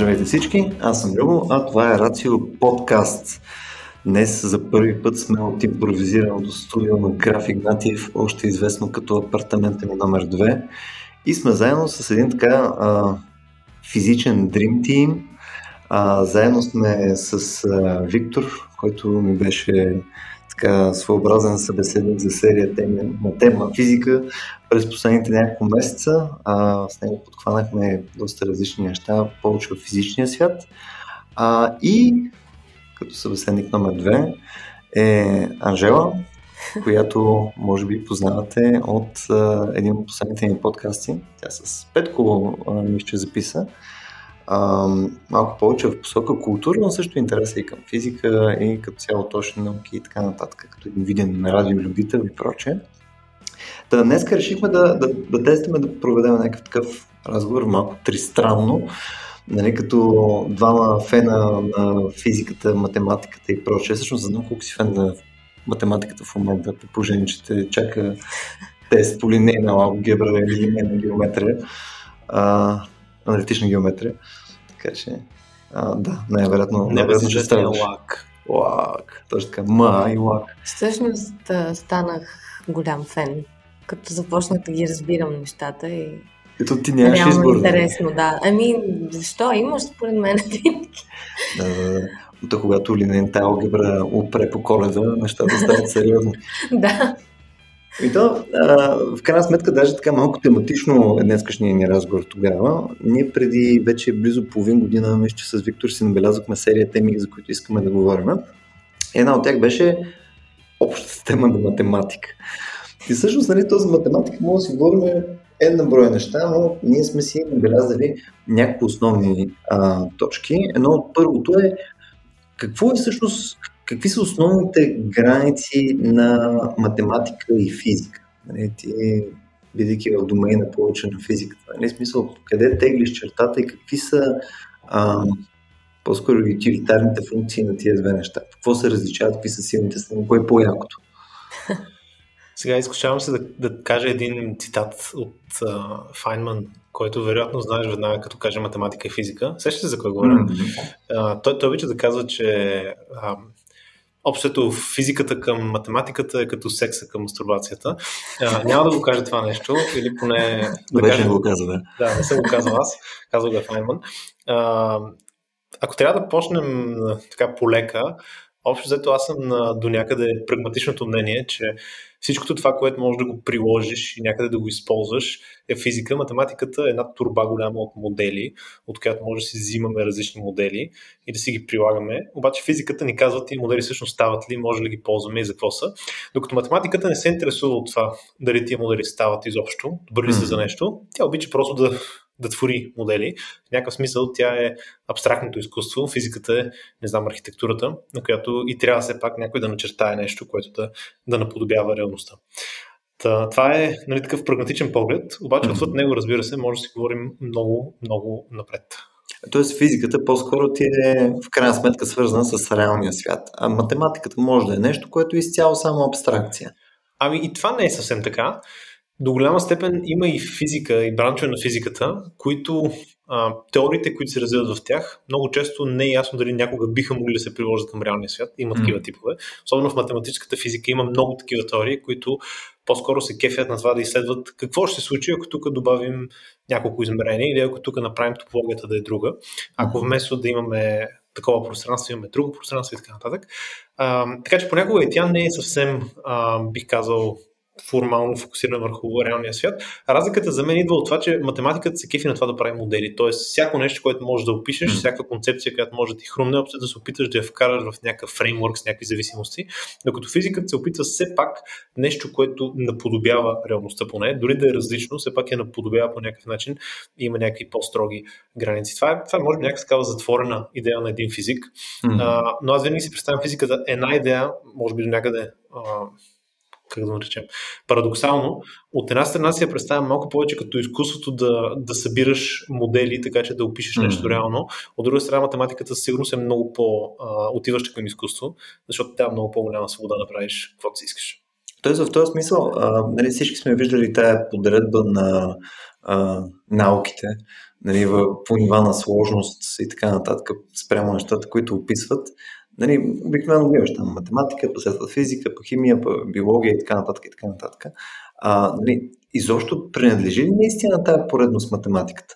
Здравейте всички, аз съм Любо, а това е Рацио подкаст. Днес за първи път сме от импровизираното студио на Граф Игнатиев, още известно като апартамента ми номер 2. И сме заедно с един така а, физичен Dream Team. А, заедно сме с а, Виктор, който ми беше така своеобразен събеседник за серия теми, на тема физика през последните няколко месеца. А, с него подхванахме доста различни неща, повече в физичния свят. А, и като събеседник номер две е Анжела, която може би познавате от а, един от последните ми подкасти. Тя с Петко мисля, записа малко повече в посока култура, но също интереса и към физика и като цяло точни науки и така нататък, като един виден радиолюбител и прочее. Та днес решихме да, да, да тестваме да проведем някакъв такъв разговор, малко тристранно, нали, като двама фена на физиката, математиката и прочее. Всъщност знам колко си фен на математиката в момента, по положение, че те чака тест по линейна алгебра или линейна геометрия, а, аналитична геометрия. Така че, а, да, най-вероятно. Не ще стане лак. Лак. Точно така. Ма и лак. Всъщност станах голям фен, като започнах да ги разбирам нещата и ето ти нямаш Реално избор. интересно, да. Ами, защо? Имаш според мен винаги. Да, да, да. То, когато линейната алгебра опре по коледа, нещата стават сериозни. да. И то, а, в крайна сметка, даже така малко тематично е днескашния ни разговор тогава. Ние преди вече близо половин година, мисля, че с Виктор си набелязахме серия теми, за които искаме да говорим. Една от тях беше общата тема на математика. И всъщност, нали, този математика може да си говорим една брой неща, но ние сме си набелязали някакви основни а, точки. Едно от първото е какво е всъщност какви са основните граници на математика и физика? Нали, ти, бидейки в домейна повече на физиката, нали, смисъл, къде теглиш чертата и какви са а, по-скоро утилитарните функции на тия две неща? Какво се различават, какви са силните страни, кое е по-якото? Сега изкушавам се да, да кажа един цитат от uh, Файнман, който вероятно знаеш веднага, като каже математика и физика. Сещате за какво говоря? Mm-hmm. Uh, той, той обича да казва, че uh, Общото физиката към математиката е като секса към мастурбацията. А, няма да го кажа това нещо, или поне... Да кажа, не го каза, да. Да, не съм го казал аз, казал го е Файнман. А, ако трябва да почнем така полека, общо взето аз съм на, до някъде прагматичното мнение, че всичкото това, което можеш да го приложиш и някъде да го използваш е физика. Математиката е една турба голяма от модели, от която може да си взимаме различни модели и да си ги прилагаме. Обаче физиката ни казва тези модели всъщност стават ли, може ли ги ползваме и за какво са. Докато математиката не се интересува от това дали тия модели стават изобщо, добри ли са за нещо. Тя обича просто да да твори модели. В някакъв смисъл тя е абстрактното изкуство, физиката е, не знам, архитектурата, на която и трябва все пак някой да начертае нещо, което да, да наподобява реалността. Та, това е нали, такъв прагматичен поглед, обаче отвъд него, разбира се, може да си говорим много, много напред. Тоест физиката по-скоро ти е в крайна сметка свързана с реалния свят, а математиката може да е нещо, което е изцяло само абстракция. Ами и това не е съвсем така до голяма степен има и физика, и бранчове на физиката, които а, теориите, които се развиват в тях, много често не е ясно дали някога биха могли да се приложат към реалния свят. Има такива mm. типове. Особено в математическата физика има много такива теории, които по-скоро се кефят на това да изследват какво ще се случи, ако тук добавим няколко измерения или ако тук направим топологията да е друга. Ако вместо да имаме такова пространство, имаме друго пространство и така нататък. А, така че понякога и тя не е съвсем, а, бих казал, формално фокусирана върху реалния свят. А разликата за мен идва от това, че математиката се кефи на това да прави модели. Тоест, всяко нещо, което можеш да опишеш, mm. всяка концепция, която може да ти хрумне, общо да се опиташ да я вкараш в някакъв фреймворк с някакви зависимости. Докато физиката се опитва все пак нещо, което наподобява реалността поне, дори да е различно, все пак я наподобява по някакъв начин и има някакви по-строги граници. Това е, това е може би някаква такава затворена идея на един физик. Mm. А, но аз винаги си представям физиката една идея, може би до някъде как да наречем, парадоксално, от една страна си я представя малко повече като изкуството да, да събираш модели, така че да опишеш mm-hmm. нещо реално. От друга страна, математиката сигурно е много по-отиваща към изкуство, защото тя е много по-голяма свобода да правиш каквото си искаш. Тоест, в този смисъл, а, нали, всички сме виждали тая подредба на а, науките, нали, в, по нива на сложност и така нататък, спрямо нещата, които описват. Нали, обикновено гледаш там математика, по физика, по химия, по биология и така нататък. И така нататък. А, нали, изобщо принадлежи ли наистина тази поредност математиката?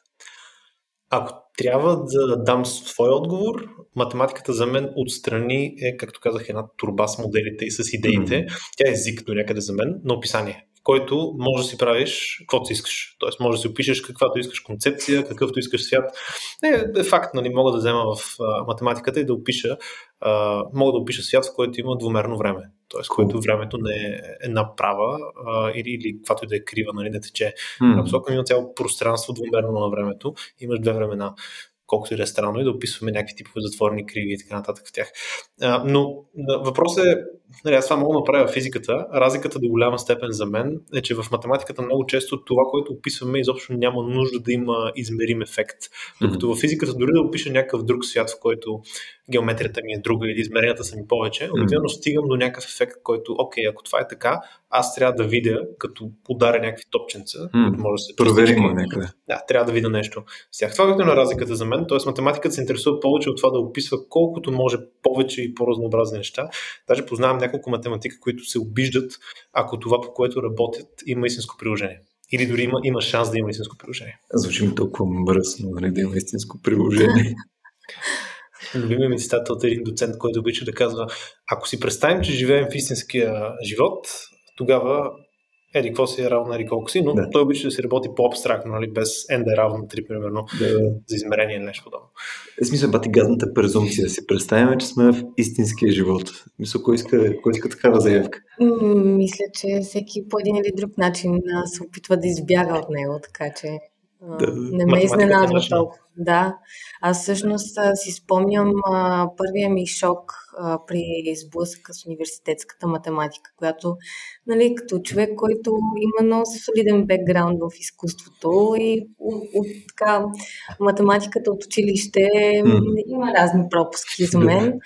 Ако трябва да дам свой отговор, математиката за мен отстрани е, както казах, една турба с моделите и с идеите. Mm-hmm. Тя е език до някъде за мен на описание който може да си правиш каквото си искаш. Тоест, може да си опишеш каквато искаш концепция, какъвто искаш свят. Не, е факт, нали, мога да взема в а, математиката и да опиша, а, мога да опиша свят, в който има двумерно време. Тоест, cool. който времето не е една права а, или, или каквато и да е крива, нали, не тече. Mm. Посока има цяло пространство двумерно на времето. Имаш две времена колкото и да е странно, и да описваме някакви типове затворени криви и така нататък в тях. А, но въпросът е, нали, аз това мога да направя физиката. Разликата до голяма степен за мен е, че в математиката много често това, което описваме, изобщо няма нужда да има измерим ефект. Докато mm-hmm. в физиката, дори да опиша някакъв друг свят, в който геометрията ми е друга или измеренията са ми повече, обикновено mm-hmm. стигам до някакъв ефект, който, окей, ако това е така, аз трябва да видя, като ударя някакви топченца, mm-hmm. които може да се проверим някъде. Да, трябва да видя нещо. Сега, това е на разликата за мен, т.е. математиката се интересува повече от това да описва колкото може повече и по-разнообразни неща. Даже познавам няколко математика, които се обиждат, ако това, по което работят, има истинско приложение. Или дори има, има шанс да има истинско приложение. Звучи ми толкова мръсно, нали, да има истинско приложение. Любимия ми цитат от един доцент, който обича да казва, ако си представим, че живеем в истинския живот, тогава еди какво си е равно еди колко си, но да. той обича да си работи по-абстрактно, нали, без n да е равно на 3, примерно, да. за измерение или нещо подобно. Е, смисъл, бати газната презумпция, да си представяме, че сме в истинския живот. Мисля, кой иска, кой иска такава заявка? Мисля, че всеки по един или друг начин се опитва да избяга от него, така че да, не ме изненадва толкова. Да, аз всъщност си спомням а, първия ми шок а, при сблъсъка с университетската математика, която, нали, като човек, който има много солиден бекграунд в изкуството и от, така, математиката от училище mm. има разни пропуски за мен.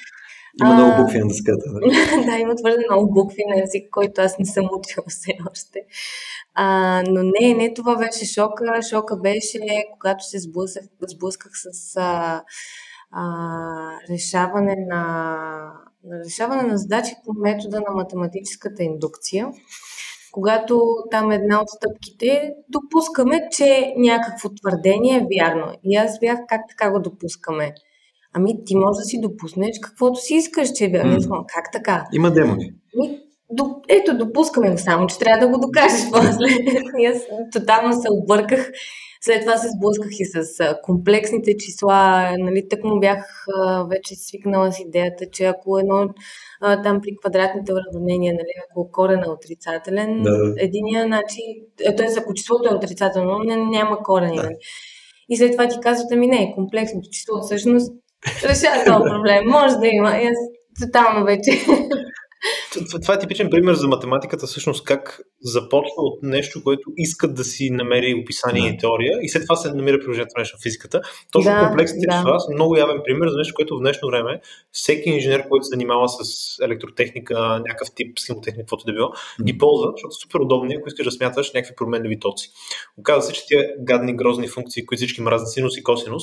Има много букви на дъската. Да? да, има твърде много букви на език, който аз не съм учила все още. А, но не, не това беше шока. Шока беше, когато се сблъсках, сблъсках с а, а, решаване на, на решаване на задачи по метода на математическата индукция когато там една от стъпките допускаме, че някакво твърдение е вярно. И аз бях как така го допускаме. Ами ти можеш да си допуснеш каквото си искаш, че е вярно. Mm. Как така? Има демони. Ми, до, ето, допускаме го само, че трябва да го докажеш после. аз тотално се обърках. След това се сблъсках и с комплексните числа. Нали, так му бях вече свикнала с идеята, че ако едно там при квадратните уравнения, нали, ако корен е отрицателен, да. единия начин, т.е. ако числото е отрицателно, не, няма корени. Да. Нали. И след това ти казват, ами не, комплексното число всъщност решава този проблем. Може да има. Аз тотално вече това е типичен пример за математиката, всъщност как започва от нещо, което искат да си намери описание да. и теория и след това се намира приложението на нещо в физиката. Точно да, комплексните да. числа са много явен пример за нещо, което в днешно време всеки инженер, който се занимава с електротехника, някакъв тип схемотехника, каквото да било, ги ползва, защото е супер удобно, ако искаш да смяташ някакви променливи тоци. Оказва се, че тия гадни, грозни функции, които всички мразят синус и косинус,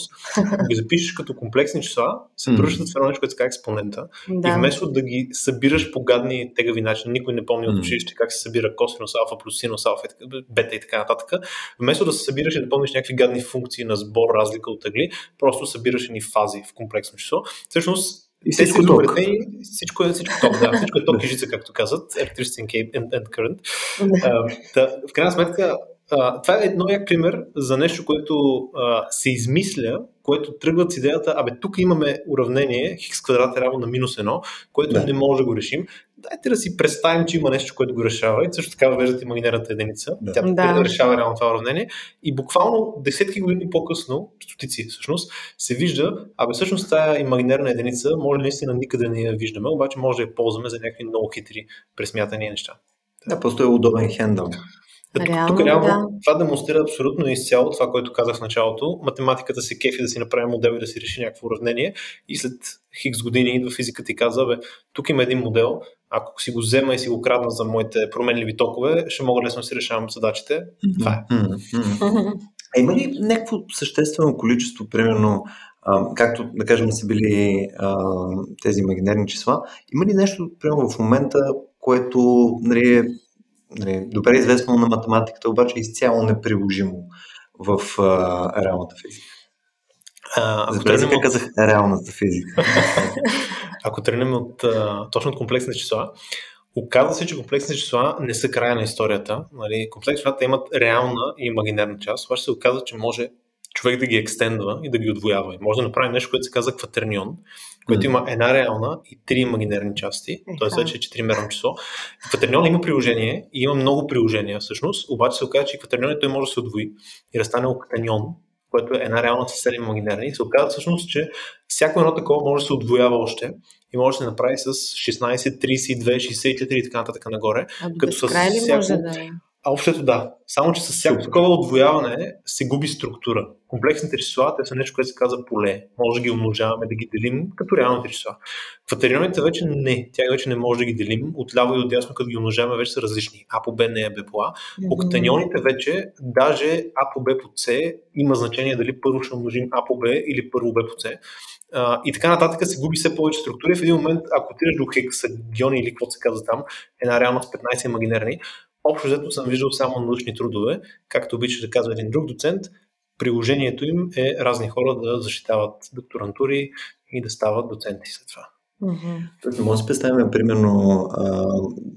ги запишеш като комплексни числа, се превръщат в едно нещо, което се казва експонента. Да. И вместо да ги събираш по гадни тегави начини, никой не помни от училище как се събира косинус алфа плюс синус алфа, бета и така нататък. Вместо да се събираш и да помниш някакви гадни функции на сбор, разлика от ъгли, просто събираш ни фази в комплексно число. Всъщност и всичко е ток. Всичко е, всичко ток, да. Всичко е ток и жица, както казват. Electricity and, and current. Uh, да, в крайна сметка, uh, това е новия пример за нещо, което uh, се измисля което тръгват с идеята, абе тук имаме уравнение, хикс квадрат е равно на минус 1, което да. не може да го решим. Дайте да си представим, че има нещо, което го решава и също така въвеждат имагинерната единица. Да. Тя да. решава реално това уравнение и буквално десетки години по-късно, стотици всъщност, се вижда, абе всъщност тази имагинерна единица може наистина никъде не я виждаме, обаче може да я ползваме за някакви много хитри пресмятани неща. Да, просто е удобен хендъл. Реално, тук реално да. това демонстрира абсолютно изцяло това, което казах в началото. Математиката се кефи да си направи модел и да си реши някакво уравнение и след хикс години идва физиката и казва, бе, тук има един модел, ако си го взема и си го крадна за моите променливи токове, ще мога лесно да си решавам задачите. Това е. А има ли някакво съществено количество, примерно, а, както да кажем са били а, тези имагинерни числа, има ли нещо, примерно в момента, което нали, е нали, добре известно на математиката, обаче изцяло неприложимо в а, реалната физика? А, ако тръгнем от... казах реалната физика. ако тръгнем от а, точно от комплексни числа, оказва се, че комплексни числа не са края на историята. Нали? Комплексни числата имат реална и имагинерна част, обаче се оказва, че може човек да ги екстендва и да ги отвоява. И може да направи нещо, което се казва кватернион, което mm. има една реална и три имагинерни части, е, т.е. вече е четиримерно число. Кватернион има приложение и има много приложения всъщност, обаче се оказва, че кватернионът той може да се отвои и да стане октанион, което е една реална с 7 имагинерни. И се оказва всъщност, че всяко едно такова може да се отвоява още и може да се направи с 16, 32, 64 и така нататък нагоре. А като с всяко... може да е? Общото да. Само, че с всяко такова отвояване се губи структура. Комплексните числа, те са нещо, което се казва поле. Може да ги умножаваме, да ги делим като реалните числа. Кватерионите вече не. Тя вече не може да ги делим. Отляво и отдясно, като ги умножаваме, вече са различни. А по Б не е Б по А. Mm-hmm. вече, даже А по Б по С има значение дали първо ще умножим А по Б или първо Б по С. Uh, и така нататък се губи все повече структури. В един момент, ако отидеш до хексагиони или какво се казва там, една реална с 15 имагинерни, общо взето съм виждал само научни трудове, както обича да казва един друг доцент, приложението им е разни хора да защитават докторантури и да стават доценти след това. Mm-hmm. Може да си представим, примерно, а,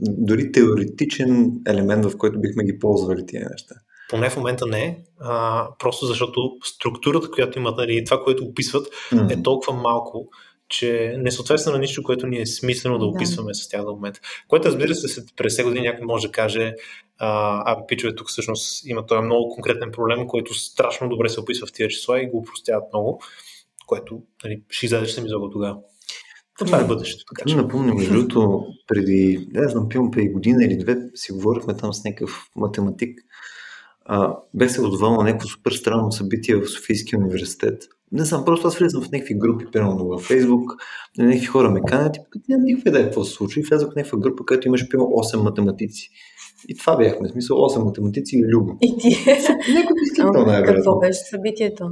дори теоретичен елемент, в който бихме ги ползвали тия неща. Поне в момента не, а, просто защото структурата, която имат, нали, това, което описват, mm-hmm. е толкова малко, че не съответства на нищо, което ни е смислено да описваме да. с тях до момента. Което разбира се, след 50 години някой може да каже, а, а пичове, тук всъщност има този много конкретен проблем, който страшно добре се описва в тия числа и го упростяват много, което нали, ще излезеш съм изобщо тогава. Това е бъдещето. Така, че. Напомня, между другото, преди, не знам, пилно преди година или две, си говорихме там с някакъв математик. А, бях се отзвал на някакво супер странно събитие в Софийския университет не знам, просто аз влизам в някакви групи, примерно във Фейсбук, някакви хора ме канят и нямам никаква идея какво се случва. И влязох в някаква група, където имаш пилно 8 математици. И това бяхме, в смисъл 8 математици и Любо. И ти. Някой Какво беше събитието?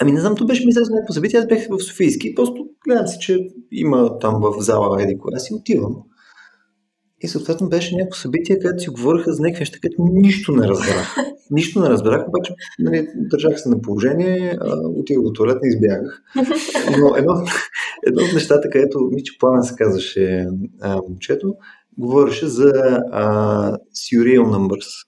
Ами не знам, то беше мисля за някакво събитие, аз бях в Софийски, просто гледам си, че има там в зала еди коя си отивам. И съответно беше някакво събитие, където си говориха за някакви неща, където нищо не разбрах. Нищо не разбрах, обаче нали, държах се на положение, отидох до туалет и избягах. Но едно, едно от нещата, където Мичо Пламен се казваше а, момчето, говореше за а, serial numbers,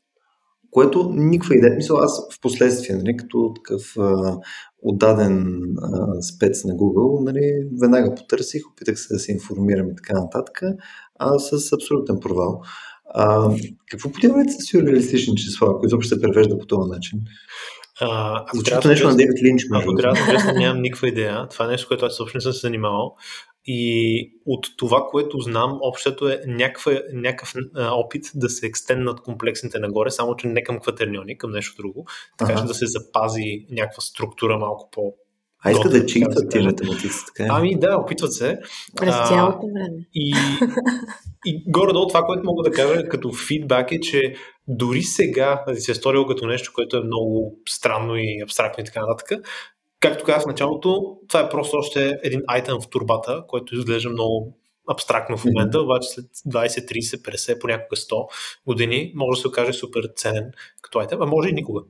което никаква идея. Мисля, аз в последствие, нали, като такъв а, отдаден а, спец на Google, нали, веднага потърсих, опитах се да се информирам и така нататък, а с абсолютен провал. А, какво подявате с сюрреалистични числа, ако изобщо се превежда по този начин? А, ако трябва нещо на Дейвид Линч, Ако трябва да нямам никаква идея. Това е нещо, което аз също не съм се занимавал. И от това, което знам, общото е някаква, някакъв а, опит да се екстенднат комплексните нагоре, само че не към кватерниони, към нещо друго. Така ага. че да се запази някаква структура малко по а искат да читат тия математици, така е? Ами да, опитват се. През цялото време. И, и горе-долу това, което мога да кажа като фидбак е, че дори сега да се е сторило като нещо, което е много странно и абстрактно и така нататък, както казах в началото, това е просто още един айтем в турбата, който изглежда много абстрактно в момента, обаче след 20, 30, 50, понякога 100 години може да се окаже супер ценен като айтем, а може и никога.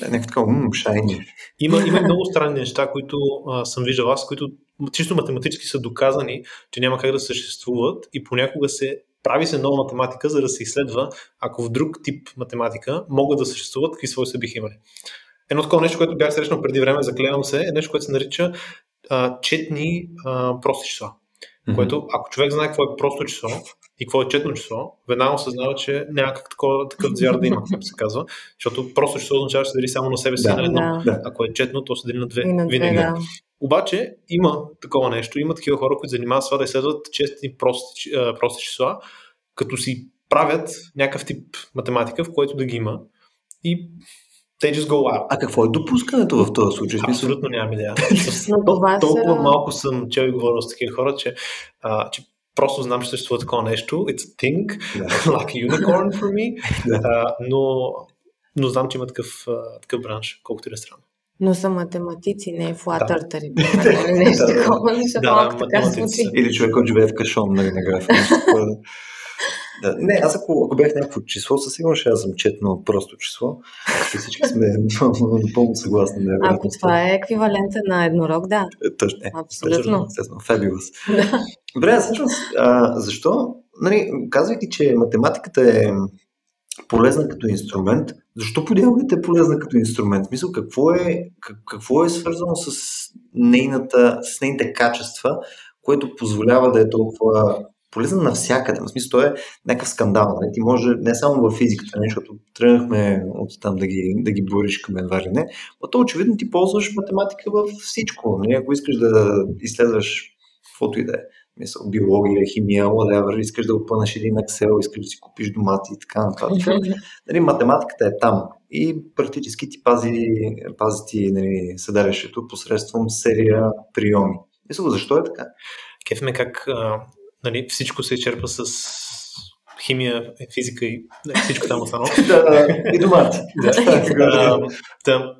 Да, не такова, шайни. Има, има много странни неща, които а, съм виждал аз, които чисто математически са доказани, че няма как да съществуват и понякога се прави се нова математика, за да се изследва, ако в друг тип математика могат да съществуват, какви свойства биха имали. Едно такова нещо, което бях срещнал преди време, заклевам се, е нещо, което се нарича а, четни а, прости числа. Mm-hmm. Което, ако човек знае какво е просто число и какво е четно число, веднага осъзнава, че няма как такова, такъв звяр да има, както се казва. Защото просто число означава, че се дели само на себе си да, на едно. Да. Ако е четно, то се дели на две. И на две винаги. Да. Обаче има такова нещо. Има такива хора, които занимават с това да изследват честни прости, прости числа, като си правят някакъв тип математика, в който да ги има. И They just go out. А какво е допускането в този случай? Абсолютно нямам идея. Толкова малко съм чел и говорил с такива хора, че, а, че просто знам, че съществува такова нещо. It's a thing, yeah. like a unicorn for me. Yeah. А, но но знам, че има такъв, такъв бранш, колкото и да е странно. Но са математици, не е флатъртари. Да. нещо такова, защото да, малко така звучи. Или човек, който живее в кашон, нали, на графика. Да. Не, аз ако, ако бях някакво число, със сигурност ще аз съм четно просто число. Всички сме напълно съгласни. Не, ако това е еквивалента на еднорог, да. Е, точно. Е, Абсолютно. Естествено. Да. Добре, всъщност, а, защо, нали, казвайки, че математиката е полезна като инструмент, защо подяването е полезна като инструмент? Мисъл, какво е, какво е свързано с, нейната, с нейните качества, което позволява да е толкова полезен навсякъде. В смисъл, той е някакъв скандал. Нали? Ти може не само в физиката, не, защото тръгнахме от там да ги, да ги бориш към едва ли не, но то очевидно ти ползваш математика във всичко. Нали? Ако искаш да изследваш каквото и да е, мисъл, биология, химия, whatever, искаш да опънеш един Excel, искаш да си купиш домати и така нататък. нали, математиката е там и практически ти пази, пази ти нали, съдалището посредством серия приеми. Мисля, защо е така? Кеф ме как нали, всичко се изчерпва с химия, физика и всичко там останало. да, и домати. да,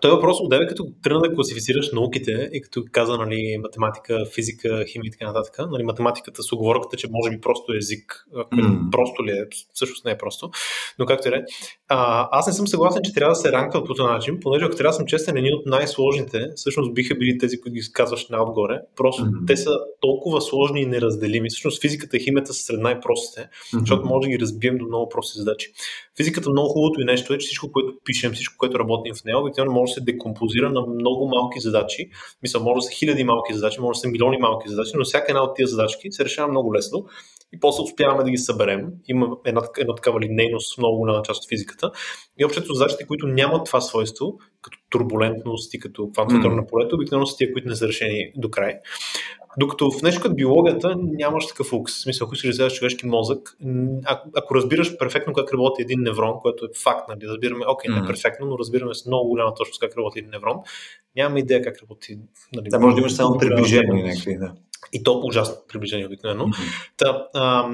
той въпрос отдеве като тръгна да класифицираш науките и като каза нали, математика, физика, химия и така нататък. Нали, математиката с оговорката, че може би просто е език. Mm. Просто ли е? Всъщност не е просто. Но както и е. Аз не съм съгласен, че трябва да се ранка по този начин, понеже ако трябва да съм честен, едни от най-сложните всъщност биха били тези, които ги казваш най-отгоре. Просто mm. те са толкова сложни и неразделими. Всъщност физиката и химията са сред най-простите, mm-hmm. защото може да ги разбием до много прости задачи. Физиката много хубавото и нещо е, че всичко, което пишем, всичко, което работим в нея, обикновено може да се декомпозира на много малки задачи. Мисля, може да са хиляди малки задачи, може да са милиони малки задачи, но всяка една от тези задачки се решава много лесно и после успяваме да ги съберем. Има една, една такава линейност, много голяма част от физиката. И общото задачите, които нямат това свойство, като турбулентност и като квантове mm. на полето, обикновено са тия, които не са решени до край. Докато в нещо като биологията нямаш такъв фокус. В смисъл, ако искаш да човешки мозък, ако, ако разбираш перфектно как работи един неврон, което е факт, нали, разбираме, окей, не е перфектно, но разбираме с много голяма точност как работи един неврон, нямаме идея как работи. Нали, да, може да имаш само приближение някакви, да. И то приближение приближени обикновено. Mm-hmm. Та, а,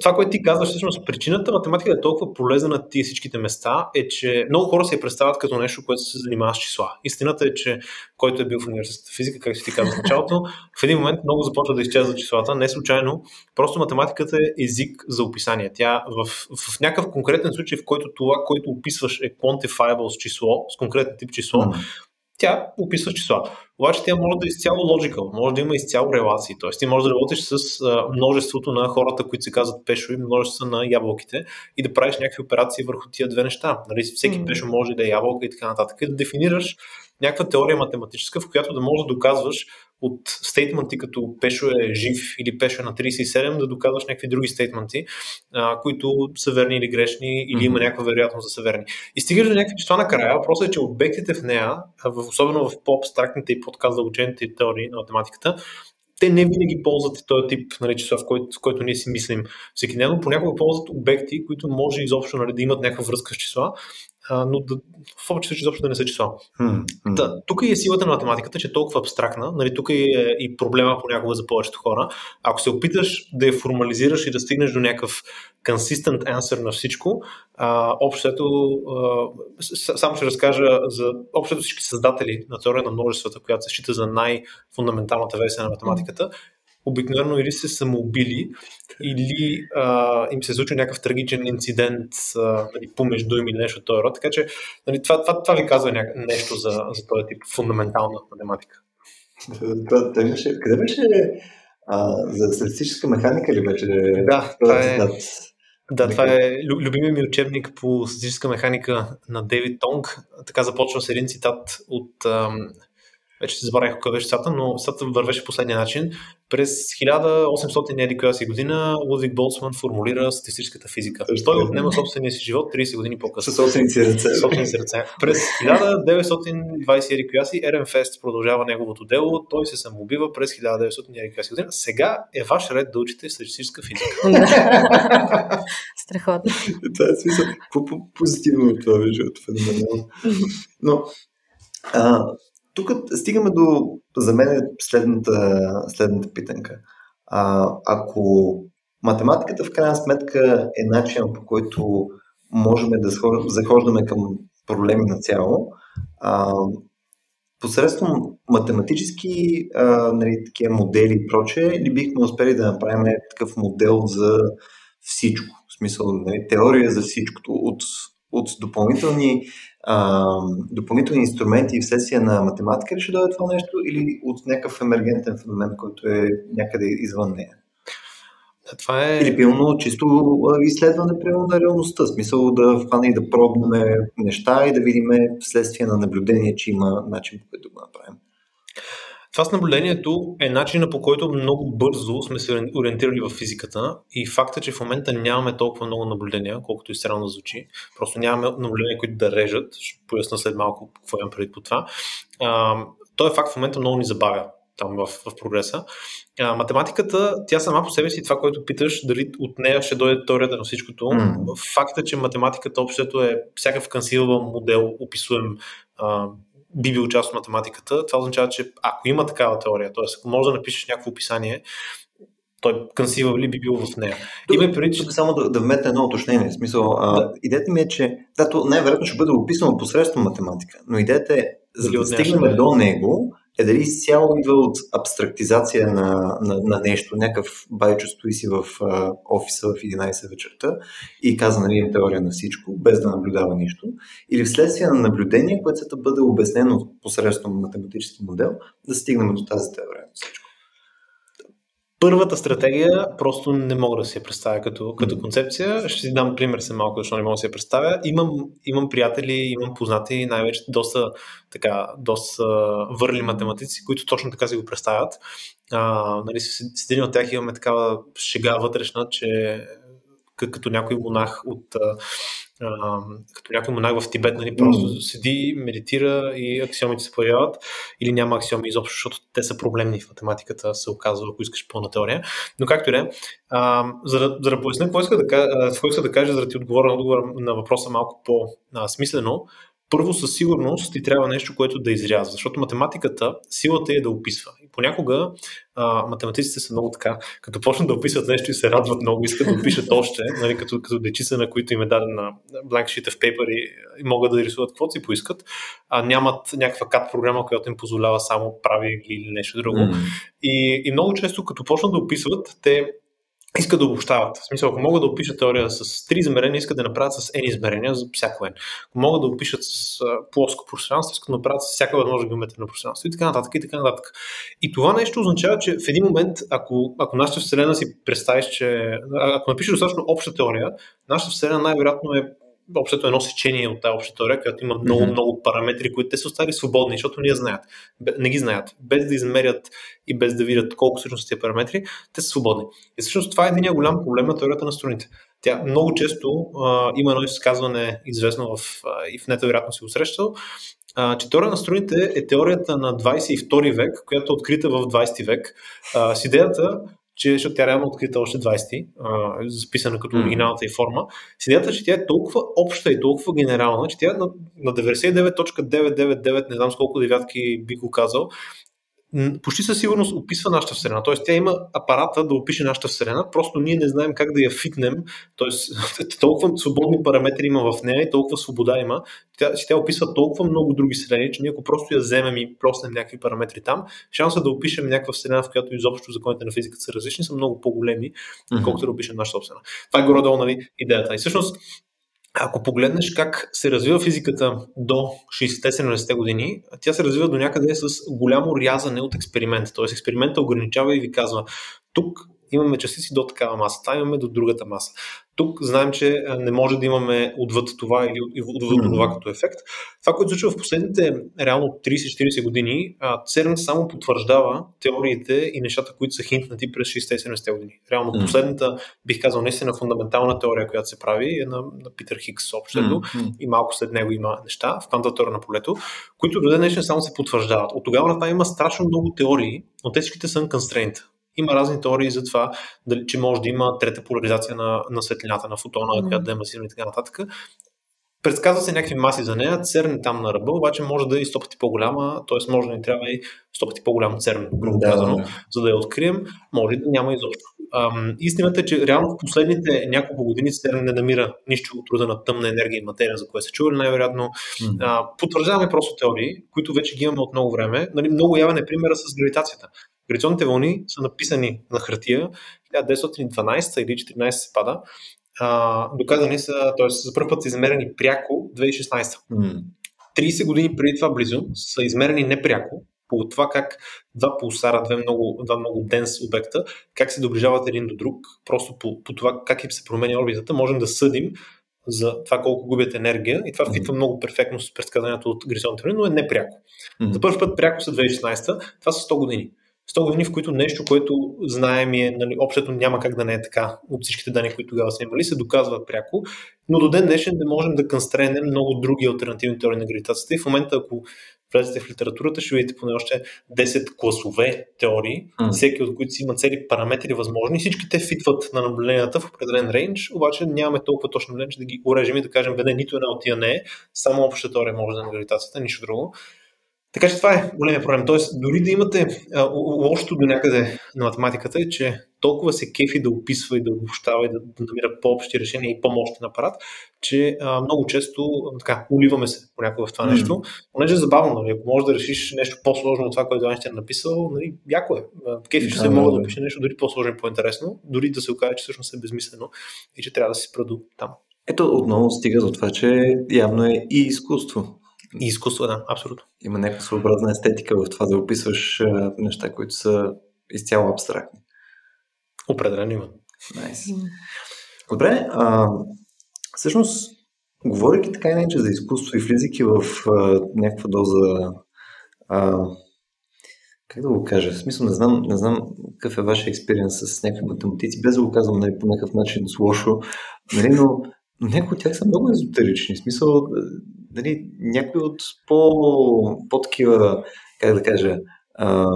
това, което ти казваш, всъщност причината математика е толкова полезна на тия всичките места, е, че много хора се я представят като нещо, което се занимава с числа. Истината е, че който е бил в университета физика, както ти казах в началото, в един момент много започва да изчезва числата. Не случайно, просто математиката е език за описание. Тя в, в някакъв конкретен случай, в който това, което описваш е quantifiable с число, с конкретен тип число, mm-hmm тя описва числа. Обаче тя може да е изцяло logical, може да има изцяло релации. Тоест ти можеш да работиш с а, множеството на хората, които се казват пешо и множество на ябълките и да правиш някакви операции върху тия две неща. Нали, всеки mm. пешо може да е ябълка и така нататък. И да дефинираш някаква теория математическа, в която да можеш да доказваш от стейтменти като Пешо е жив или Пешо е на 37, да доказваш някакви други стейтменти, а, които са верни или грешни, или има някаква вероятност да са верни. И стигаш до някакви числа накрая. Въпросът е, че обектите в нея, особено в по-абстрактните и по-задълбочените теории на математиката, те не винаги ползват този тип нали, числа, в който, в който ние си мислим всеки ден, но понякога ползват обекти, които може изобщо нали, да имат някаква връзка с числа а, но да, в повече случаи изобщо да не са числа. Да, тук е силата на математиката, че е толкова абстрактна, нали, тук е и проблема понякога за повечето хора. Ако се опиташ да я формализираш и да стигнеш до някакъв consistent answer на всичко, а, общото, а, само ще разкажа за общото всички създатели на теория на множествата, която се счита за най-фундаменталната версия на математиката, обикновено или се самоубили, или а, им се случва някакъв трагичен инцидент а, нали, помежду им или нещо от този род. Така че нали, това, това, това ви казва ня... нещо за, за този тип фундаментална математика. Това, това беше, къде беше а, за статистическа механика ли беше? Да, това е, да, това е любимият ми учебник по статистическа механика на Дейвид Тонг. Така започва с един цитат от вече се забравих какъв беше цитата, но цитата вървеше последния начин. През 1800 еди коя си година Лудвиг Болцман формулира статистическата физика. Той отнема собствения си живот 30 години по-късно. Със собственици ръце. Собственици ръце. През 1920 еди коя си Ерен Фест продължава неговото дело. Той се самоубива през 1900 еди коя си година. Сега е ваш ред да учите статистическа физика. Страхотно. Това е смисъл. По-позитивно от това, защото феноменално. Но а, тук стигаме до, за мен, следната, следната питанка. А, ако математиката в крайна сметка е начин по който можем да захождаме към проблеми на цяло. А, посредством математически а, нали, такива модели и прочее, ли бихме успели да направим такъв модел за всичко? В смисъл, нали, теория за всичкото. От, от допълнителни, а, допълнителни инструменти и вследствие на математика ли ще дойде това нещо или от някакъв емергентен феномен, който е някъде извън нея? Това е... Или пилно чисто изследване примерно на реалността, смисъл да хване и да пробваме неща и да видим вследствие на наблюдение, че има начин по който да го направим. Това с наблюдението е начина по който много бързо сме се ориентирали в физиката и факта, че в момента нямаме толкова много наблюдения, колкото и странно звучи. Просто нямаме наблюдения, които да режат. Ще поясна след малко какво имам преди по това. А, той е факт в момента много ни забавя там в, в прогреса. А, математиката, тя сама по себе си, това, което питаш, дали от нея ще дойде теорията на всичкото. Mm. Факта, че математиката общото е всякакъв кансилван модел, описуем, а, би бил част от математиката, това означава, че ако има такава теория, т.е. ако може да напишеш някакво описание, той кансива ли би бил в нея. Има преди, че... само да, да вметна едно уточнение. В смисъл, а, да. идеята ми е, че да, то най-вероятно ще бъде описано посредством математика, но идеята е, за да стигнем до него, е дали изцяло идва от абстрактизация на, на, на нещо, някакъв байчо стои си в а, офиса в 11 вечерта и каза, нали, теория на всичко, без да наблюдава нищо, или вследствие на наблюдение, което се да бъде обяснено посредством математически модел, да стигнем до тази теория на всичко. Първата стратегия просто не мога да си я представя като, като концепция. Ще си дам пример се малко, защото не мога да си я представя. Имам, имам приятели, имам познати, най-вече доста, така, доста върли математици, които точно така си го представят. А, нали, с, с един от тях имаме такава шега вътрешна, че като някой монах от а, като някой монах в Тибет, нали, просто mm. седи, медитира и аксиомите се появяват или няма аксиоми изобщо, защото те са проблемни в математиката, се оказва, ако искаш пълна теория. Но както и да е, за, да, за да поясня какво иска да, какво иска да кажа, за да ти отговоря на, отговор на въпроса малко по-смислено, първо със сигурност ти трябва нещо, което да изрязва, защото математиката, силата е да описва. И понякога а, математиците са много така, като почнат да описват нещо и се радват много, искат да опишат още, нали, като, като дечица, на които им е дадена blank sheet of paper и, и могат да рисуват каквото си поискат, а нямат някаква кат програма, която им позволява само прави или нещо друго. Mm. И, и много често, като почнат да описват, те искат да обобщават. В смисъл, ако могат да опишат теория с три измерения, искат да направят с n измерения за всяко n. Ако могат да опишат с плоско пространство, искат да направят с всяка възможна геометрия на пространство и така нататък и така нататък. И това нещо означава, че в един момент, ако, ако нашата Вселена си представиш, че ако напишеш достатъчно обща теория, нашата Вселена най-вероятно е общото едно сечение от тази обща теория, която има много, mm-hmm. много параметри, които те са оставили свободни, защото не, знаят, не ги знаят. Без да измерят и без да видят колко всъщност тези параметри, те са свободни. И всъщност това е един голям проблем на теорията на струните. Тя много често а, има едно изказване, известно в, а, и в нета вероятно си го срещал, а, че теория на струните е теорията на 22 век, която е открита в 20 век, а, с идеята, че, защото тя реално открита още 20-ти, а, записана като оригиналната и форма, с идеята, че тя е толкова обща и толкова генерална, че тя на, на 99.999, не знам с колко девятки би го казал, почти със сигурност описва нашата Вселена. Тоест, тя има апарата да опише нашата Вселена, просто ние не знаем как да я фитнем. Тоест, толкова свободни параметри има в нея и толкова свобода има, тя, тя описва толкова много други Вселени, че ние ако просто я вземем и проснем някакви параметри там, шанса да опишем някаква Вселена, в която изобщо законите на физиката са различни, са много по-големи, mm-hmm. колкото да опишем нашата собствена. Това е горе-долу нали, идеята. И всъщност, ако погледнеш как се развива физиката до 60-70 години, тя се развива до някъде с голямо рязане от експеримента. Тоест експеримента ограничава и ви казва, тук имаме частици до такава маса, там имаме до другата маса. Тук знаем, че не може да имаме отвъд това или отвъд това като ефект. Това, което случва в последните реално 30-40 години, ЦЕРН само потвърждава теориите и нещата, които са хинтнати през 60-70 години. Реално последната, бих казал, наистина фундаментална теория, която се прави е на, на Питър Хикс общото и малко след него има неща в квантовата на полето, които до днес само се потвърждават. От тогава на това има страшно много теории, но те всичките са constraint. Има разни теории за това, дали, че може да има трета поляризация на, на светлината на фотона, mm-hmm. която да е масивна и така нататък. Предсказва се някакви маси за нея, церн е там на ръба, обаче може да е и 100 пъти по-голяма, т.е. може да ни трябва и 100 пъти по-голям церн, грубо да, казано, да. за да я открием, може да няма изобщо. Ам, истината е, че реално в последните няколко години CERN не намира нищо от рода на тъмна енергия и материя, за което се чували най-вероятно. Mm-hmm. потвърждаваме просто теории, които вече ги имаме от много време. Нали, много явен е примера с гравитацията. Гравитационните вълни са написани на хартия 1912 или 14 се пада. А, доказани са, т.е. за първ път са измерени пряко 2016. Mm. 30 години преди това близо са измерени непряко по това как два пулсара, два много, два много денс обекта, как се доближават един до друг, просто по, по това как им се променя орбитата, можем да съдим за това колко губят енергия и това mm-hmm. фитва много перфектно с предсказанието от гризонта, но е непряко. Mm-hmm. За първ път пряко са 2016, това са 100 години. 100 години, в които нещо, което знаем е, нали, общото няма как да не е така от всичките данни, които тогава са имали, се доказва пряко, но до ден днешен не можем да констренем много други альтернативни теории на гравитацията и в момента, ако влезете в литературата, ще видите поне още 10 класове теории, mm. всеки от които си има цели параметри възможни. Всички те фитват на наблюденията в определен рейндж, обаче нямаме толкова точно че да ги урежем и да кажем, бе, не, нито една от тия не е, само обща теория може да е на гравитацията, нищо друго. Така че това е големия проблем. Тоест, дори да имате лошото до някъде на математиката е, че толкова се кефи да описва и да обобщава и да, да намира по-общи решения и по-мощен апарат, че а, много често така, уливаме се понякога в това mm. нещо. Понеже е забавно, нали? ако можеш да решиш нещо по-сложно от това, което Айнщайн е написал, нали, яко е. Кефи ще се мога да опише нещо дори по-сложно и по-интересно, дори да се окаже, че всъщност е безмислено и че трябва да се спра там. Ето отново стига до това, че явно е и изкуство. И изкуство, да, абсолютно. Има някаква своеобразна естетика в това да описваш неща, които са изцяло абстрактни. Определено има. Nice. Добре, а, всъщност, говоряки така иначе за изкуство и влизайки в а, някаква доза а, как да го кажа, в смисъл не знам, не знам какъв е вашия експириенс с някакви математици, без да го казвам нали, по някакъв начин с лошо, нали, но някои от тях са много езотерични. В смисъл, нали, някои от по, по-такива, как да кажа, а,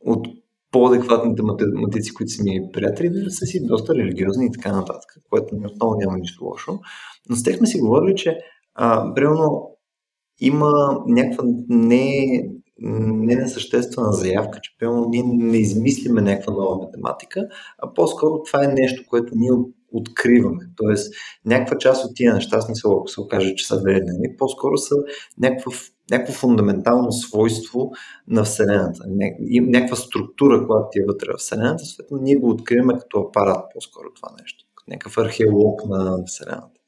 от по-адекватните математици, които са ми приятели, да са си доста религиозни и така нататък, което отново няма нищо лошо. Но с тях сме си говорили, че а, примерно има някаква не, не несъществена заявка, че примерно ние не измислиме някаква нова математика, а по-скоро това е нещо, което ние откриваме. Тоест, някаква част от тия неща, смисъл, ако се окаже, че са верни, по-скоро са някакво, някакво фундаментално свойство на Вселената. Някаква структура, която ти е вътре в Вселената, съответно ние го откриваме като апарат по-скоро това нещо. Като някакъв археолог на Вселената.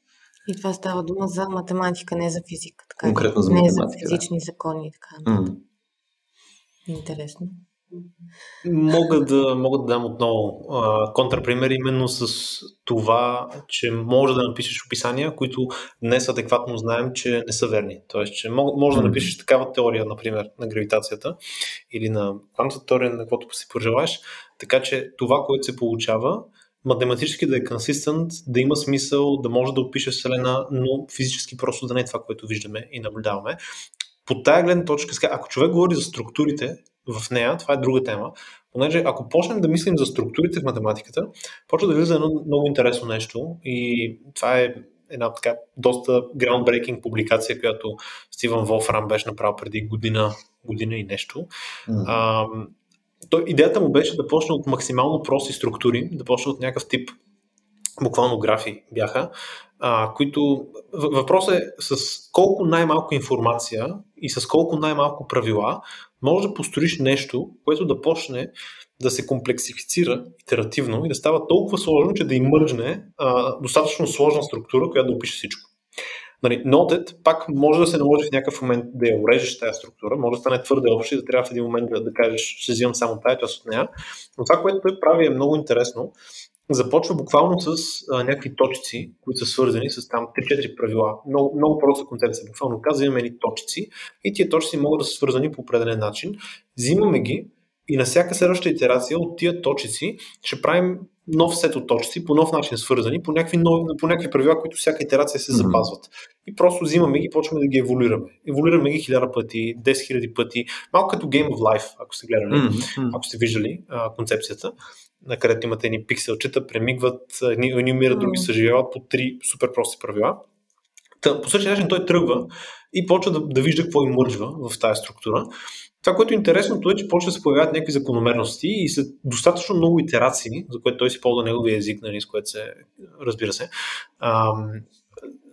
И това става дума за математика, не за физика. Така, Конкретно за математика. Не за физични да. закони така. Mm. Интересно. Мога да, мога да дам отново а, контрапример именно с това, че може да напишеш описания, които днес адекватно знаем, че не са верни. Тоест, че може да напишеш такава теория, например, на гравитацията или на квантовата теория, на каквото си пожелаеш, така че това, което се получава, математически да е консистент, да има смисъл, да може да опише Вселена, но физически просто да не е това, което виждаме и наблюдаваме. По тая гледна точка, ако човек говори за структурите, в нея, това е друга тема, понеже ако почнем да мислим за структурите в математиката, почва да влиза едно много интересно нещо и това е една така доста groundbreaking публикация, която Стивън Волфрам беше направил преди година, година и нещо. Mm-hmm. А, то, идеята му беше да почне от максимално прости структури, да почне от някакъв тип буквално графи бяха, а, които въпросът е с колко най-малко информация и с колко най-малко правила може да построиш нещо, което да почне да се комплексифицира итеративно и да става толкова сложно, че да имържне а, достатъчно сложна структура, която да опише всичко. Нали, Noded пак може да се наложи в някакъв момент да я урежеш тази структура, може да стане твърде общо и да трябва в един момент да, да кажеш, ще взимам само тази част от нея. Но това, което той прави е много интересно, започва буквално с а, някакви точици, които са свързани с там 3-4 правила. Много, много проста концепция. Буквално казва, имаме едни точици и тия точици могат да са свързани по определен начин. Взимаме ги и на всяка следваща итерация от тия точици ще правим нов сет от точици, по нов начин свързани, по някакви, нови, по някакви правила, които всяка итерация се запазват. И просто взимаме ги и почваме да ги еволюираме. Еволюираме ги хиляда пъти, 10 хиляди пъти, малко като Game of Life, ако сте гледали, mm-hmm. ако сте виждали а, концепцията на където имате едни пикселчета, премигват, едни, едни умират, други съживяват по три супер прости правила. Та, по същия начин той тръгва и почва да, да вижда какво им мържва в тази структура. Това, което е интересното е, че почва да се появяват някакви закономерности и след достатъчно много итерации, за което той си ползва неговия език, нали, с което се, разбира се, ам,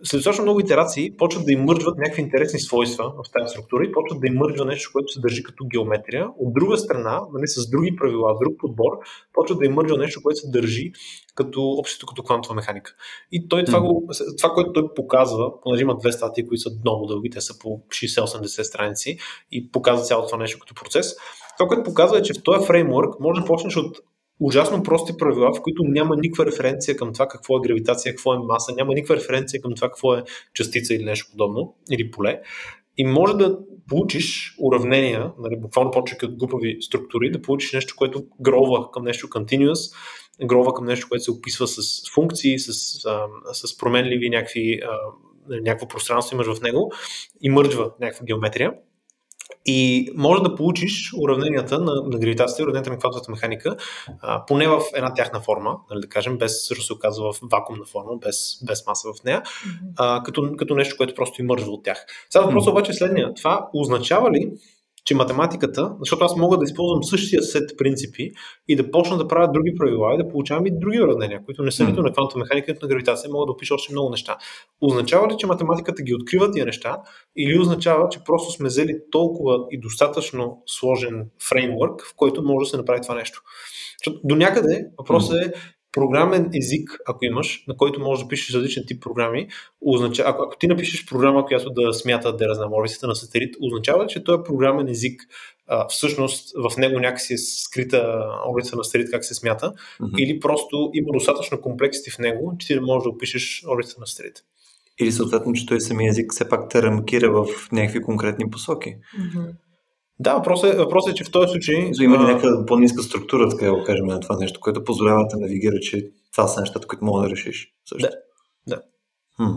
след достатъчно много итерации почват да имърджват някакви интересни свойства в тази структура и почват да имърджва нещо, което се държи като геометрия. От друга страна, нали, с други правила, друг подбор, почват да имърджва нещо, което се държи като общото като квантова механика. И той това, го, това, което той показва, понеже има две статии, които са много дълги, те са по 60-80 страници и показва цялото това нещо като процес. Това, което показва е, че в този фреймворк може да почнеш от ужасно прости правила, в които няма никаква референция към това какво е гравитация, какво е маса, няма никаква референция към това какво е частица или нещо подобно, или поле. И може да получиш уравнения, нали, буквално почвайки от глупави структури, да получиш нещо, което грова към нещо continuous, грова към нещо, което се описва с функции, с, с променливи някакви, някакво пространство имаш в него и мърджва някаква геометрия. И може да получиш уравненията на, на гравитацията и уравненията на квантовата механика, а, поне в една тяхна форма, нали да кажем, без също се оказва в вакуумна форма, без, без маса в нея, а, като, като нещо, което просто имържва от тях. Сега въпросът обаче е следния. Това означава ли, че математиката, защото аз мога да използвам същия сет принципи и да почна да правя други правила и да получавам и други уравнения, които не са нито на квантова механика, нито на гравитация, мога да опиша още много неща. Означава ли, че математиката ги открива тия неща или означава, че просто сме взели толкова и достатъчно сложен фреймворк, в който може да се направи това нещо? Защото до някъде въпросът е програмен език, ако имаш, на който можеш да пишеш различен тип програми, означава, ако, ако ти напишеш програма, която да смята да разнам орбитата на сателит, означава, че този програмен език а, всъщност в него някакси е скрита орбита на сателит, как се смята, mm-hmm. или просто има достатъчно комплексити в него, че ти да можеш да опишеш орбита на сателит. Или съответно, че той самия език все пак те рамкира в някакви конкретни посоки. Mm-hmm. Да, въпросът е, въпрос е, че в този случай... Има ли някаква по-ниска структура, така да го кажем, на това нещо, което позволява да навигира, че това са нещата, които мога да решиш. Също. Да. да. Хм.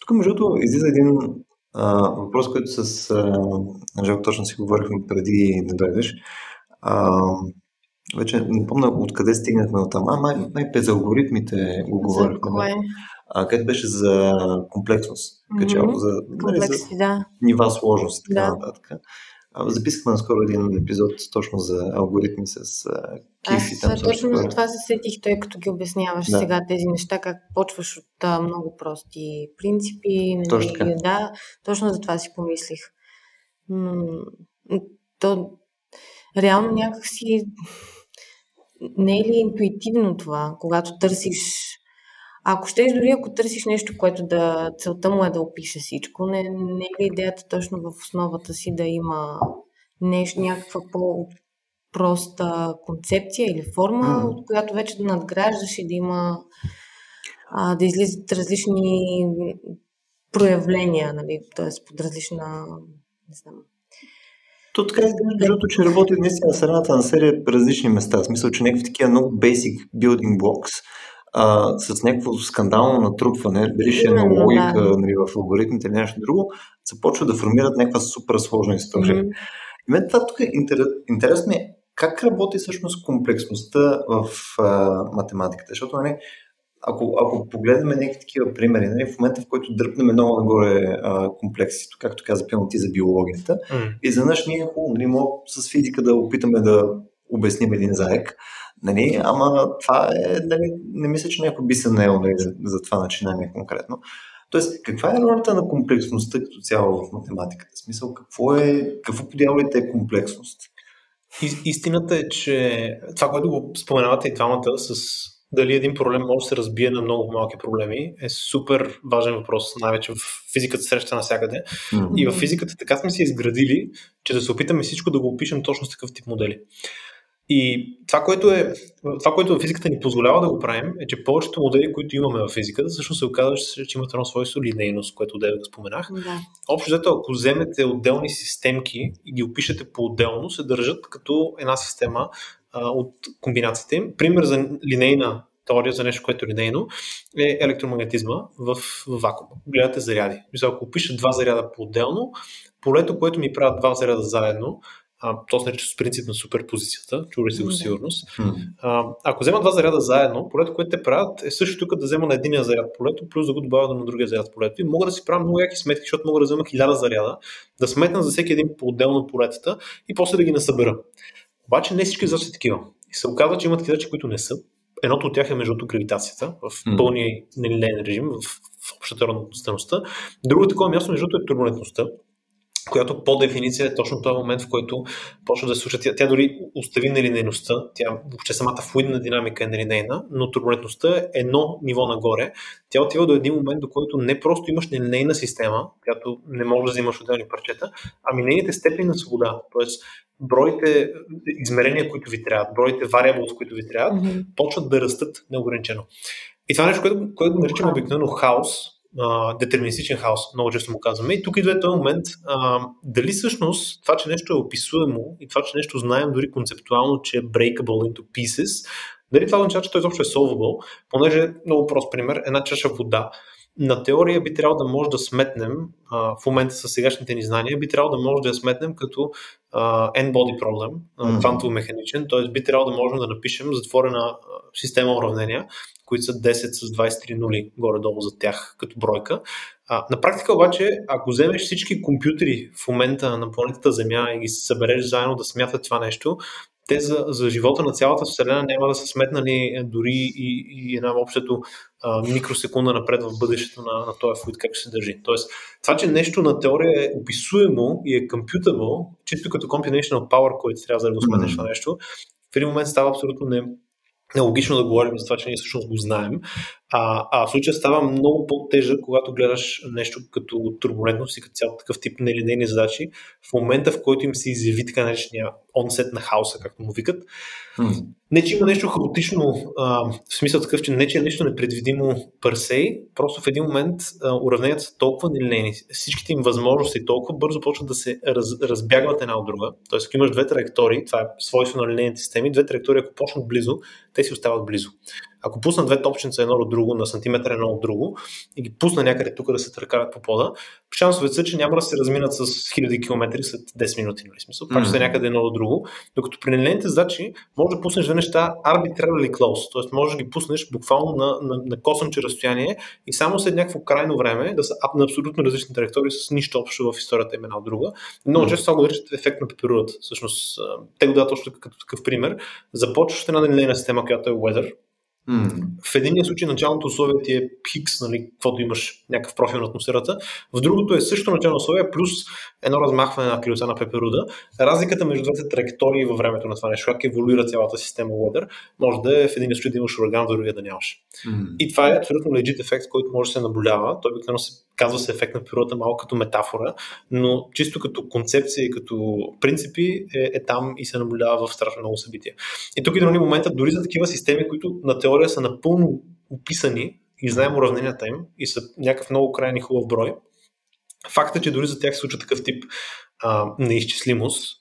Тук, между другото, излиза един а, въпрос, който с Анжел точно си говорихме преди да дойдеш. А, вече не помня откъде стигнахме от там. А, май, май за алгоритмите го говорихме. А, където беше за комплексност. Mm-hmm. за, нали, за да. нива сложност и така да. нататък. Записахме наскоро един епизод точно за алгоритми с киф и там. точно за това се сетих, тъй като ги обясняваш да. сега тези неща, как почваш от а, много прости принципи. Нали, точно така. Да, точно за това си помислих. то реално някакси не е ли интуитивно това, когато търсиш ако щеш, дори ако търсиш нещо, което да целта му е да опише всичко, не, не е ли идеята точно в основата си да има нещо, някаква по-проста концепция или форма, mm. от която вече да надграждаш и да има а, да излизат различни проявления, нали, т.е. под различна, не знам, то така изглежда, че работи наистина средата на серия по различни места. В смисъл, че някакви такива много basic building blocks, а, с някакво скандално натрупване, дали ще е на логика да. нали, в алгоритмите или нещо друго, започва да формират някаква супер сложна история. Mm-hmm. И мен това тук е интерес, интересно е как работи всъщност комплексността в а, математиката, защото нали, ако, ако погледнем някакви такива примери, нали, в момента в който дръпнем много нагоре а, комплексито, както каза пълно ти за биологията, mm. и за нас ние е хубаво, нали, с физика да опитаме да обясним един заек, Нали? Ама това е, нали, не мисля, че някой би се наел нали, за, за това начинание конкретно. Тоест, каква е ролята на комплексността като цяло в математиката? В смисъл, какво е, какво подявалите е комплексност? Истината е, че това, което го споменавате и двамата с дали един проблем може да се разбие на много малки проблеми, е супер важен въпрос, най-вече в физиката среща навсякъде. Mm-hmm. И в физиката така сме се изградили, че да се опитаме всичко да го опишем точно с такъв тип модели. И това което, е, това, което физиката ни позволява да го правим, е, че повечето модели, които имаме в физиката, всъщност се оказва, че имат едно свойство линейност, което да го споменах. Да. Общо взето, ако вземете отделни системки и ги опишете по-отделно, се държат като една система а, от комбинациите им. Пример за линейна теория за нещо, което е линейно, е електромагнетизма в, в вакуум. Гледате заряди. Мисля, ако опиша два заряда по-отделно, полето, което ми правят два заряда заедно, а, то се нарича с принцип на суперпозицията, чули се го сигурност. А, ако вземат два заряда заедно, полето, което те правят, е също тук да взема на единия заряд полето, плюс да го добавя на другия заряд полето. И мога да си правя много яки сметки, защото мога да взема хиляда заряда, да сметна за всеки един по-отделно полетата и после да ги насъбера. Обаче не всички задачи са такива. И се оказва, че има такива задачи, които не са. Едното от тях е между гравитацията, в пълния нелинейен режим, в, в общата равностойността. Другото такова място, между другото, е турбулентността, която по дефиниция е точно този момент, в който почва да се случва. Тя, тя дори остави нелинейността, тя въобще самата флуидна динамика е нелинейна, но турбулентността е едно ниво нагоре. Тя отива до един момент, до който не просто имаш нелинейна система, която не можеш да взимаш отделни парчета, ами нейните степени на свобода. Тоест, броите измерения, които ви трябват, броите variables, които ви трябват, Мгм. почват да растат неограничено. И това е нещо, което, което наричаме обикновено хаос, а, детерминистичен хаос, много често му казваме. И тук идва този момент, а, дали всъщност това, че нещо е описуемо и това, че нещо знаем дори концептуално, че е breakable into pieces, дали това означава, че той изобщо е solvable, понеже, много прост пример, една чаша вода. На теория би трябвало да може да сметнем, а, в момента с сегашните ни знания, би трябвало да може да я сметнем като а, n-body Мгм. квантово-механичен, т.е. би трябвало да можем да напишем затворена система уравнения, които са 10 с 23 нули горе-долу за тях като бройка. А, на практика обаче, ако вземеш всички компютри в момента на планетата Земя и ги събереш заедно да смятат това нещо, те за, за живота на цялата Вселена няма да са сметнали е, дори и, и една общото а, микросекунда напред в бъдещето на, на този флуид, как ще се държи. Тоест, това, че нещо на теория е описуемо и е computable, чисто като computational power, който трябва да го сметнеш това нещо, в един момент става абсолютно не, нелогично да говорим за това, че ние всъщност го знаем. А, а в случая става много по-тежък, когато гледаш нещо като турбулентност и като цял такъв тип нелинейни задачи, в момента в който им се изяви така наречения онсет на хаоса, както му викат. М. Не, че има нещо хаотично, а, в смисъл такъв, че не, че е нещо непредвидимо парсей, просто в един момент а, уравненията са толкова нелинейни, всичките им възможности толкова бързо почват да се раз, разбягват една от друга. Тоест, ако имаш две траектории, това е свойство на линейните системи, две траектории, ако почнат близо, те си остават близо. Ако пусна две топченца едно от друго, на сантиметър едно от друго, и ги пусна някъде тук да се търкарат по пода, шансовете са, че няма да се разминат с хиляди километри след 10 минути, нали смисъл? Пак ще Мгм. някъде едно от друго. Докато при нелинейните задачи може да пуснеш две неща arbitrarily close, т.е. може да ги пуснеш буквално на, на, на косъмче разстояние и само след някакво крайно време да са на абсолютно различни траектории с нищо общо в историята им една от друга. Много Мгм. често това го наричат ефект на пеперудата. Всъщност, те го дават точно като такъв пример. Започваш една нелинейна система, която е weather, М. в единия случай началното условие ти е хикс, нали, каквото имаш някакъв профил на атмосферата. В другото е също начално условие, плюс едно размахване на крилца на пеперуда. Разликата между двете траектории във времето на това нещо, как еволюира цялата система Weather, може да е в един случай да имаш ураган, в другия да нямаш. М. И това е абсолютно legit ефект, който може да се наблюдава. Той обикновено се казва се ефект на природата малко като метафора, но чисто като концепция и като принципи е, е там и се наблюдава в страшно много събития. И тук идва момента дори за такива системи, които на теория са напълно описани и знаем уравненията им и са някакъв много крайни хубав брой. Факта, че дори за тях се случва такъв тип а, неизчислимост,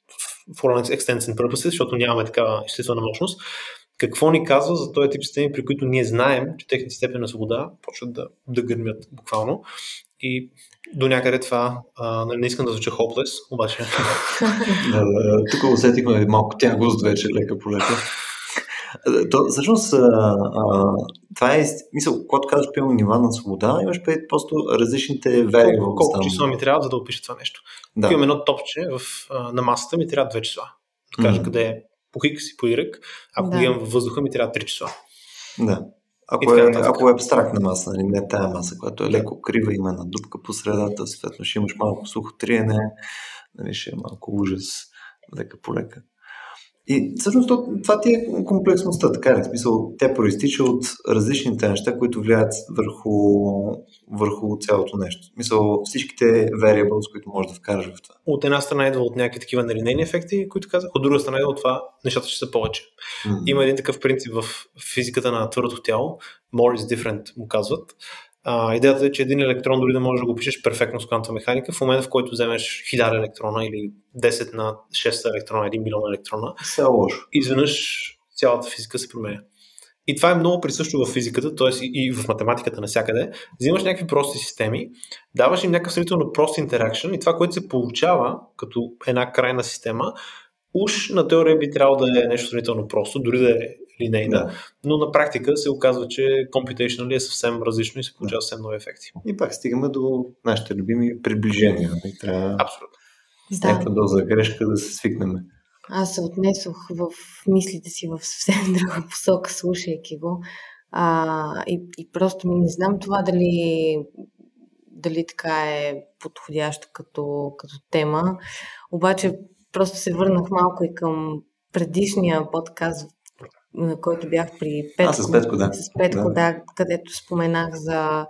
for all extents and purposes, защото нямаме такава изчислителна мощност, какво ни казва за този тип системи, при които ние знаем, че техните степени на свобода почват да, да гърмят буквално. И до някъде това, а, нали, не искам да звуча хоплес, обаче тук усетихме малко тягост вече, лека по. То, всъщност, а, а, това е, мисъл, когато казваш пълно нива на свобода, имаш пред просто различните колко, variables. колко там. числа ми трябва, за да опиша това нещо. Да. Ако имам едно топче в, на масата, ми трябва две числа. Да кажа Мгм. къде е по хикс и по Y. Ако Да. имам във въздуха, ми трябва три числа. Да. Ако е, ако е абстрактна маса, нали, не тая маса, която е леко крива, има една дупка по средата, съответно ще имаш малко сухо триене, нали, ще е малко ужас, лека по лека. И всъщност то- това ти е комплексността, така ли? В смисъл, тя проистича от различните неща, които влияят върху, върху цялото нещо. В смисъл, всичките variables, които можеш да вкараш в това. От една страна идва от някакви такива нелинейни ефекти, които казах, от друга страна идва от това нещата ще са повече. М. Има един такъв принцип в физиката на твърдото тяло, more is different му казват. А, идеята е, че един електрон дори да можеш да го пишеш перфектно с квантова механика, в момента в който вземеш 1000 електрона или 10 на 6 електрона, 1 милион електрона, Все лошо. изведнъж цялата физика се променя. И това е много присъщо в физиката, т.е. И, и в математиката навсякъде. Взимаш някакви прости системи, даваш им някакъв сравнително прост интеракшн и това, което се получава като една крайна система, уж на теория би трябвало да е нещо сравнително просто, дори да е линейна, да. но на практика се оказва, че computational е съвсем различно и се получава да. съвсем нови ефекти. И пак стигаме до нашите любими приближения. Нали? Трябва Абсолютно. С някаква доза грешка да се свикнем. Аз се отнесох в мислите си в съвсем друга посока, слушайки го. А, и, и просто не знам това дали, дали така е подходящо като, като тема. Обаче просто се върнах малко и към предишния подкаст, на който бях при Петко. А, с Петко, да. С Петко, да. да, където споменах за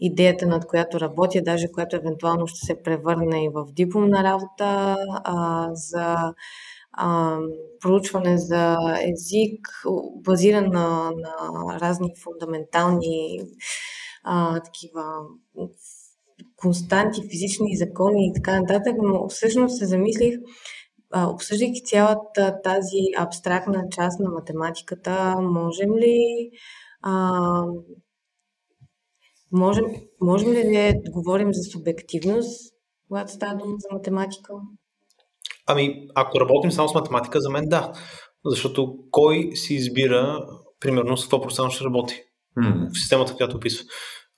идеята, над която работя, даже която евентуално ще се превърне и в дипломна работа, а, за а, проучване за език, базиран на, на разни фундаментални а, такива константи, физични закони и така нататък, но всъщност се замислих, обсъждайки цялата тази абстрактна част на математиката, можем ли а, можем, можем ли да говорим за субективност, когато става дума за математика? Ами, ако работим само с математика, за мен да. Защото кой си избира, примерно, с какво процент ще работи mm. в системата, която описва.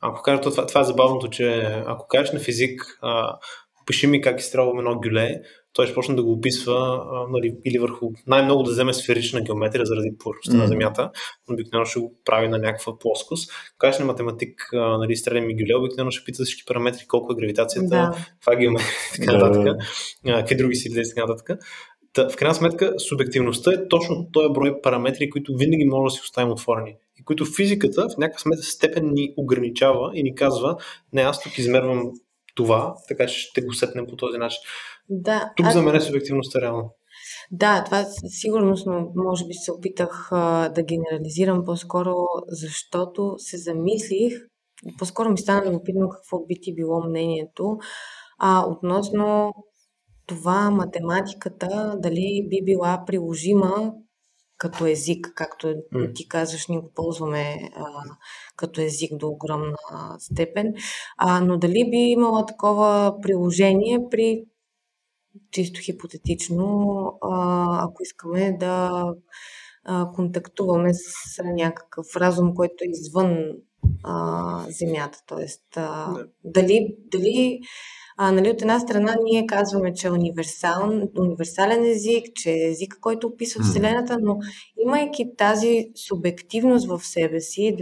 Ако кажа, това, това е забавното, че ако кажеш на физик, а, пиши ми как изстрелвам едно гюле, той ще почне да го описва а, нали, или върху най-много да вземе сферична геометрия заради повърхността mm. на Земята, обикновено ще го прави на някаква плоскост. Кажеш на математик, а, нали, стреляме гюле, обикновено ще пита всички параметри, колко е гравитацията, да. това е геометрия, така нататък, yeah. какви други сили и така нататък. Та, в крайна сметка, субективността е точно този брой параметри, които винаги може да си оставим отворени. И които физиката в някаква степен ни ограничава и ни казва, не, аз тук измервам това, така че ще го сетнем по този начин. Да, Тук аз... за мен е субективността реално. Да, това сигурност, но може би се опитах а, да генерализирам по-скоро, защото се замислих, по-скоро ми стана любопитно какво би ти било мнението, а, относно това математиката дали би била приложима като език, както ти казваш, ние го ползваме а, като език до огромна степен, а, но дали би имала такова приложение при чисто хипотетично, а, ако искаме да а, контактуваме с някакъв разум, който е извън а, Земята. Тоест, а, дали, дали а, нали, от една страна ние казваме, че е универсал, универсален език, че е език, който описва Вселената, но имайки тази субективност в себе си,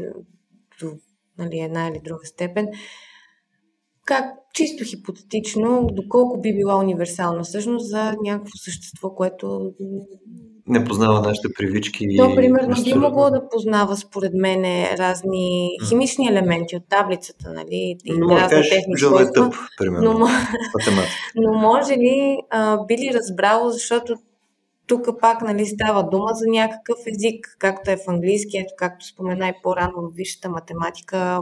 до, нали, една или друга степен, как чисто хипотетично, доколко би била универсална всъщност за някакво същество, което не познава нашите привички. То, примерно, би могло да познава, според мен, разни химични елементи от таблицата, нали? И но разни кажеш, техни е тъп, примерно. Но, но може ли, а, би ли разбрало, защото тук пак нали, става дума за някакъв език, както е в английски, ето както спомена и по-рано в висшата математика,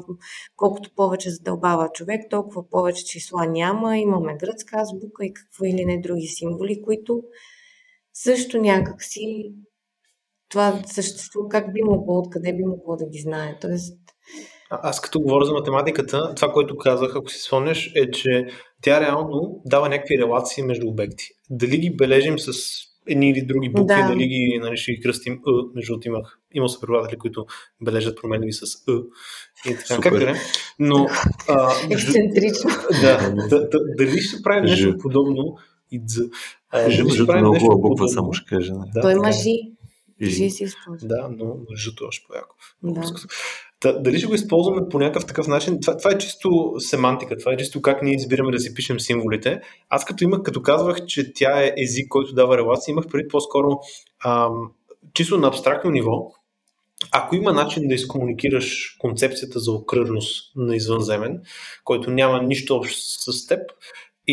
колкото повече задълбава човек, толкова повече числа няма. Имаме гръцка азбука и какво или не други символи, които също някак си това съществува, как би могло, откъде би могло да ги знае. Тоест... А, аз като говоря за математиката, това, което казах, ако си спомняш, е, че тя реално дава някакви релации между обекти. Дали ги бележим с едни или други букви, да. дали ги нали, ще ги кръстим Ъ, между другото имах, имал са преподаватели, които бележат променливи с Ъ. И така, Супер. как да не? Но, а, Ексцентрично. Да, да, да, дали ще правим нещо подобно и Дз. Жито много хубава буква, само ще кажа. Да, Той има Жи. Жи си използва. Да, но жито е още по-яко. Да. Та, дали ще го използваме по някакъв такъв начин? Това, това е чисто семантика, това е чисто как ние избираме да си пишем символите. Аз като имах, като казвах, че тя е език, който дава релации, имах преди по-скоро ам, чисто на абстрактно ниво. Ако има начин да изкомуникираш концепцията за окръжност на извънземен, който няма нищо общо с теб,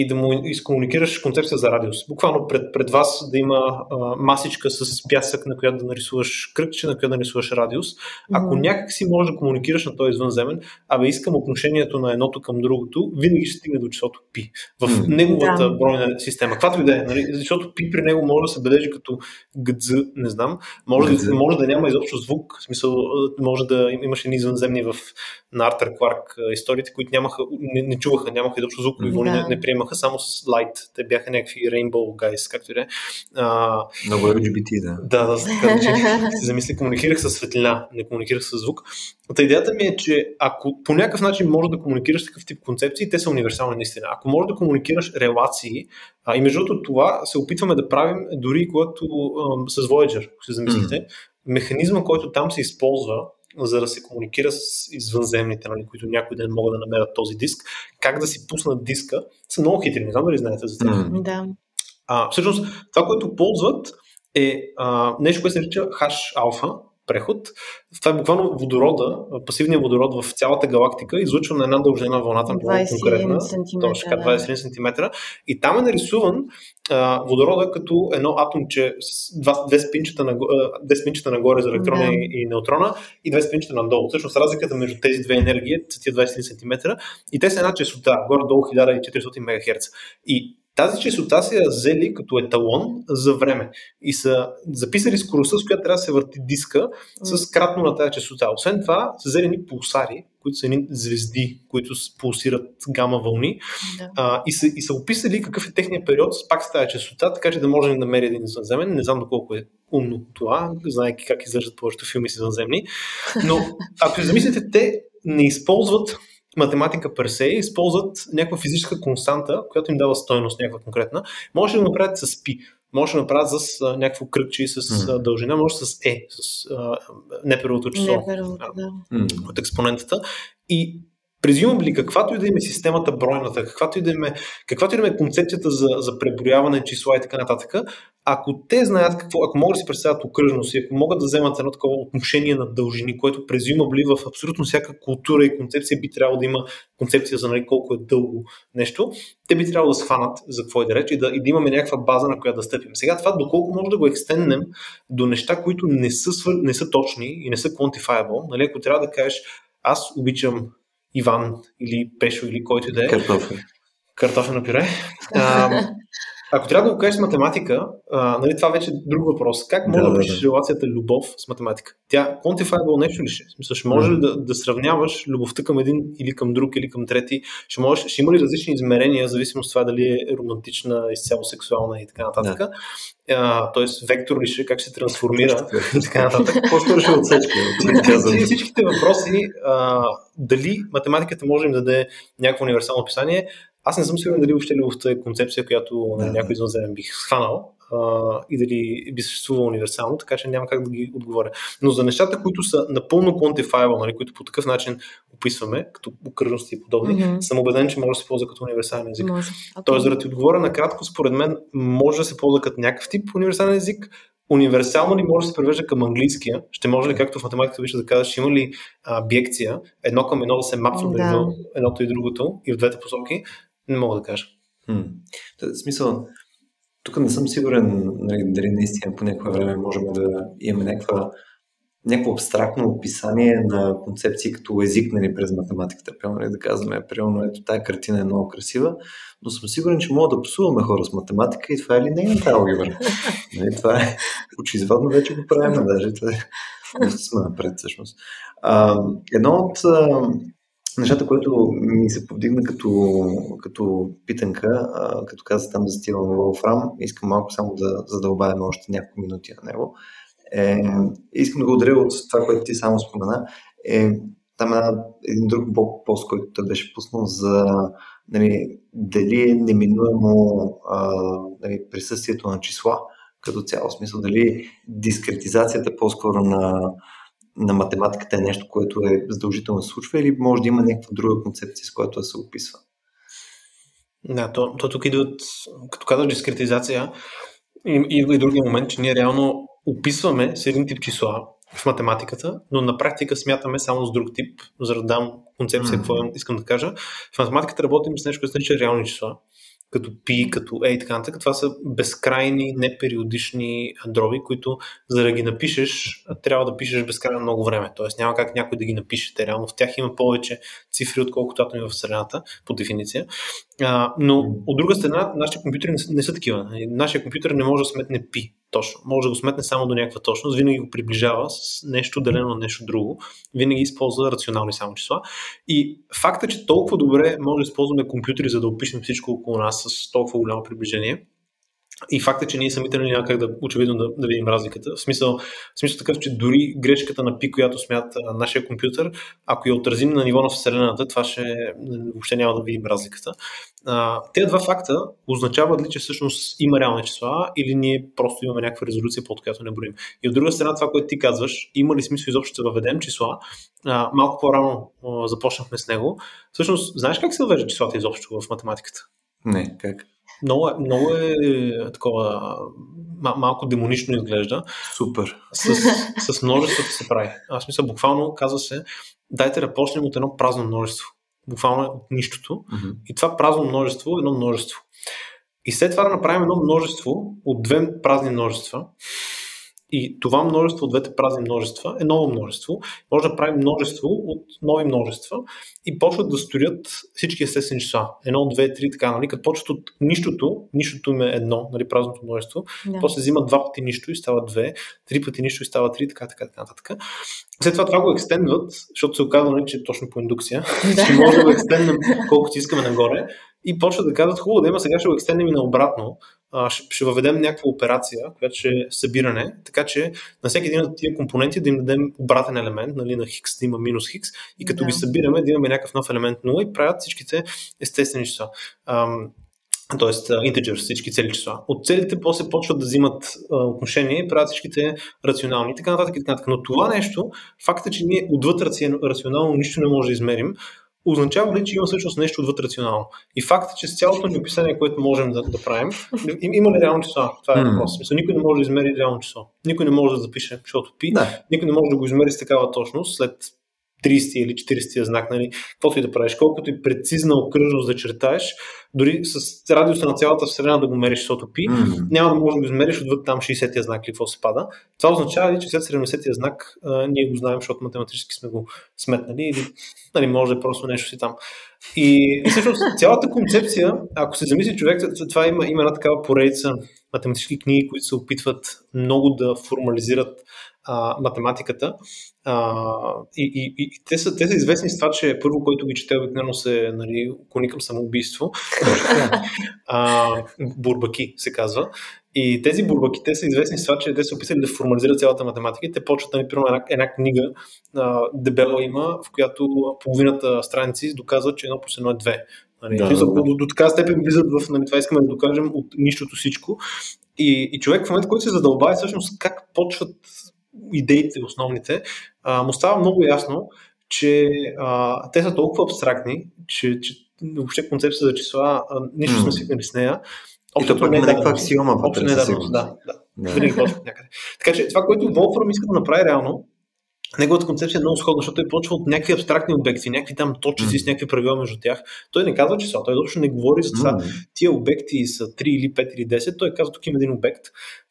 и да му изкомуникираш концепция за радиус. Буквално пред, пред вас да има а, масичка с пясък, на която да нарисуваш кръгче, на която да нарисуваш радиус. Ако mm. някак си можеш да комуникираш на този извънземен, абе искам отношението на едното към другото, винаги ще стигне до числото пи. В mm. неговата да. бройна система. Каквато и да е, нали? защото пи при него може да се бележи като гдз, не знам. Може, да, може да няма изобщо звук, в смисъл може да имаш едни извънземни в на Артер Кларк историите, които нямаха, не, не чуваха, нямаха изобщо звук, mm. не, не приемаха имаха само с Light. Те бяха някакви Rainbow Guys, както и да е. Много LGBT, да. Да, да, да че си замисли, комуникирах с светлина, не комуникирах с звук. Та идеята ми е, че ако по някакъв начин можеш да комуникираш такъв тип концепции, те са универсални наистина. Ако можеш да комуникираш релации, а, и между другото това се опитваме да правим дори когато а, с Voyager, ако се замислите, mm. механизма, който там се използва, за да се комуникира с извънземните, нали, които някой ден могат да намерят този диск, как да си пуснат диска, са много хитри. Не знам дали знаете за тях. Mm. Да. А, всъщност, това, което ползват е а, нещо, което се нарича хаш алфа, преход. Това е буквално водорода, пасивният водород в цялата галактика, излучва на една дължина вълната, много конкретна, точно 21 см. И там е нарисуван а, водорода като едно атомче с два, две, спинчета на, две спинчета нагоре за електрона да. и, и неутрона и две спинчета надолу. Всъщност разликата между тези две енергии е тия 21 см и те са една честота, горе-долу 1400 МГц. И тази честота се я взели като еталон за време и са записали скоростта, с която трябва да се върти диска с кратно на тази честота. Освен това, са взели ни пулсари, които са едни звезди, които пулсират гама вълни да. а, и, са, и са описали какъв е техният период пак с тази честота, така че да може да намери един извънземен. Не знам доколко е умно това, знаеки как изглеждат повечето филми с извънземни. Но ако замислите, те не използват математика персе използват някаква физическа константа, която им дава стойност някаква конкретна. Може да го направят с пи, може да направят с а, някакво кръгче с mm. дължина, може с е, с а, неперовото число да. от експонентата. И Презюмабли, каквато и да има системата бройната, каквато и да има, каквато и да има концепцията за, за преброяване числа и така нататък, ако те знаят какво, ако могат да си представят окръжност и ако могат да вземат едно такова отношение на дължини, което презюмабли в абсолютно всяка култура и концепция би трябвало да има концепция за нали, колко е дълго нещо, те би трябвало да схванат за какво е да реч и да, и да имаме някаква база, на която да стъпим. Сега това доколко може да го екстенднем до неща, които не са, не са точни и не са quantifiable, нали, ако трябва да кажеш аз обичам Иван или Пешо или който да е. Картофи. Картофено пюре. А, ако трябва да го кажеш с математика, а, нали, това вече е друг въпрос. Как може да, да пишеш да. релацията любов с математика? Тя quantifiable нещо ли ще? Смисъл, ще може ли да, да сравняваш любовта към един или към друг или към трети? Ще, можеш, ще има ли различни измерения, зависимост от това дали е романтична, изцяло сексуална и така нататък? Да. А, тоест, вектор ли ще, как се трансформира и така нататък. По-скоро ще отсечка. Всичките въпроси, а, дали математиката може да даде някакво универсално описание, аз не съм сигурен дали въобще любовта е концепция, която да. някой извънземен бих схванал а, и дали би съществувала универсално, така че няма как да ги отговоря. Но за нещата, които са напълно quantifiable, нали, които по такъв начин описваме, като окръжности и подобни, mm-hmm. съм убеден, че може да се ползва като универсален език. Може. Okay. Тоест, за да ти отговоря накратко, според мен може да се ползва като някакъв тип универсален език, универсално ли може да се превежда към английския? Ще може ли, както в математиката вижда да кажеш, има ли а, биекция, едно към едно да се мапва между да. едното и другото и в двете посоки? Не мога да кажа. Хм. В смисъл, тук не съм сигурен нали, дали наистина по някое време можем да имаме някаква, някакво абстрактно описание на концепции като език нали, през математиката. Примерно нали, да казваме, примерно, ето тази картина е много красива, но съм сигурен, че мога да псуваме хора с математика и това е линейната алгебра. нали, това е очевидно вече го правим, даже това е сме напред всъщност. А, едно от нещата, което ми се повдигна като, като питанка, като каза там за стила на Волфрам, искам малко само да задълбавим още няколко минути на него. Е, искам да го ударя от това, което ти само спомена. Е, там е един друг пост, който той беше пуснал за нали, дали е неминуемо а, нали, присъствието на числа като цяло. Смисъл, дали дискретизацията по-скоро на на математиката е нещо, което е задължително случва или може да има някаква друга концепция, с която да се описва? Да, то, то тук идват, като казваш дискретизация, идва и другия момент, че ние реално описваме с един тип числа в математиката, но на практика смятаме само с друг тип, за да дам концепция, mm-hmm. какво искам да кажа. В математиката работим с нещо, което се нарича реални числа като пи, като е и така нататък. Това са безкрайни, непериодични дроби, които за да ги напишеш, трябва да пишеш безкрайно много време. Тоест няма как някой да ги напише. Те реално в тях има повече цифри, отколкото атоми в Вселената, по дефиниция. А, но от друга страна, нашите компютри не са, не са такива. Нашия компютър не може да сметне пи. Точно. Може да го сметне само до някаква точност, винаги го приближава с нещо делено на нещо друго, винаги използва рационални само числа. И факта, че толкова добре може да използваме компютри, за да опишем всичко около нас с толкова голямо приближение, и факта, че ние самите нали, няма как да очевидно да, да видим разликата. В смисъл, в смисъл такъв, че дори грешката на пи, която смята нашия компютър, ако я отразим на ниво на Вселената, това ще въобще няма да видим разликата. Тези два факта означават ли, че всъщност има реални числа или ние просто имаме някаква резолюция, под която не броим. И от друга страна, това, което ти казваш, има ли смисъл изобщо да въведем числа? Малко по-рано започнахме с него. Всъщност, знаеш как се въвежда числата изобщо в математиката? Не, как? Много, е, много е такова малко демонично изглежда. Супер. С, с множеството се прави. Аз мисля, буквално казва се, дайте да почнем от едно празно множество. Буквално от нищото. Mm-hmm. И това празно множество е едно множество. И след това да направим едно множество от две празни множества, и това множество от двете празни множества е ново множество. Може да правим множество от нови множества и почват да строят всички естествени числа. Едно, две, три, така, нали? Като почват от нищото, нищото им е едно, нали, празното множество, да. после взимат два пъти нищо и става две, три пъти нищо и става три, така, така, така, така. След това това го екстендват, защото се оказва, нали, че е точно по индукция, да. че може да го екстенднем колкото искаме нагоре и почват да казват, хубаво да има, сега ще го екстенднем и наобратно, ще, въведем някаква операция, която ще е събиране, така че на всеки един от тия компоненти да им дадем обратен елемент, нали, на хикс да има минус хикс и като да. ги събираме да имаме някакъв нов елемент 0 и правят всичките естествени числа. т.е. integers, всички цели числа. От целите после почват да взимат а, отношение и правят всичките рационални и така нататък и така нататък. Но това нещо, факта, че ние отвъд рационално нищо не може да измерим, означава ли, че има всъщност нещо отвъд рационално? И факта, че с цялото ни описание, което можем да, да правим, има ли реално число? Това е въпрос. Mm. никой не може да измери реално число. Никой не може да запише, защото пи. Да. Никой не може да го измери с такава точност след 30 или 40 знак, нали, каквото и да правиш, колкото и прецизна окръжност да чертаеш, дори с радиуса на цялата Вселена да го мериш, защото пи, mm-hmm. няма да можеш да го измериш отвъд там 60-я знак или какво се пада. Това означава ли, че след 70-я знак а, ние го знаем, защото математически сме го сметнали или нали, може да е просто нещо си там. И, и всъщност цялата концепция, ако се замисли човек, това има, има една такава поредица математически книги, които се опитват много да формализират а, математиката. А, и, и, и те, са, те са известни с това, че първо, който ги чете обикновено се нали, клони към самоубийство. а, бурбаки се казва. И тези бурбаки, те са известни с това, че те са описали да формализират цялата математика. Те почват да ни примерно една, една книга, а, дебела има, в която половината страници доказват, че едно плюс едно е две. Нали, да, да, да. До, до така степен влизат в нали, това искаме да докажем от нищото всичко. И, и човек в момента, който се задълбава, всъщност как почват идеите основните, а, му става много ясно, че а, те са толкова абстрактни, че, че въобще концепцията за числа, а, нищо mm. сме свикнали с нея. Общо пък не е някаква аксиома. Общо не е да, да, да. Винаги някъде. Така че това, което Волфрам иска да направи реално, неговата концепция е много сходна, защото той почва от някакви абстрактни обекти, някакви там точици mm. с някакви правила между тях. Той не казва числа, той изобщо не говори за това. Mm. Тия обекти са 3 или 5 или 10. Той казва, тук има един обект,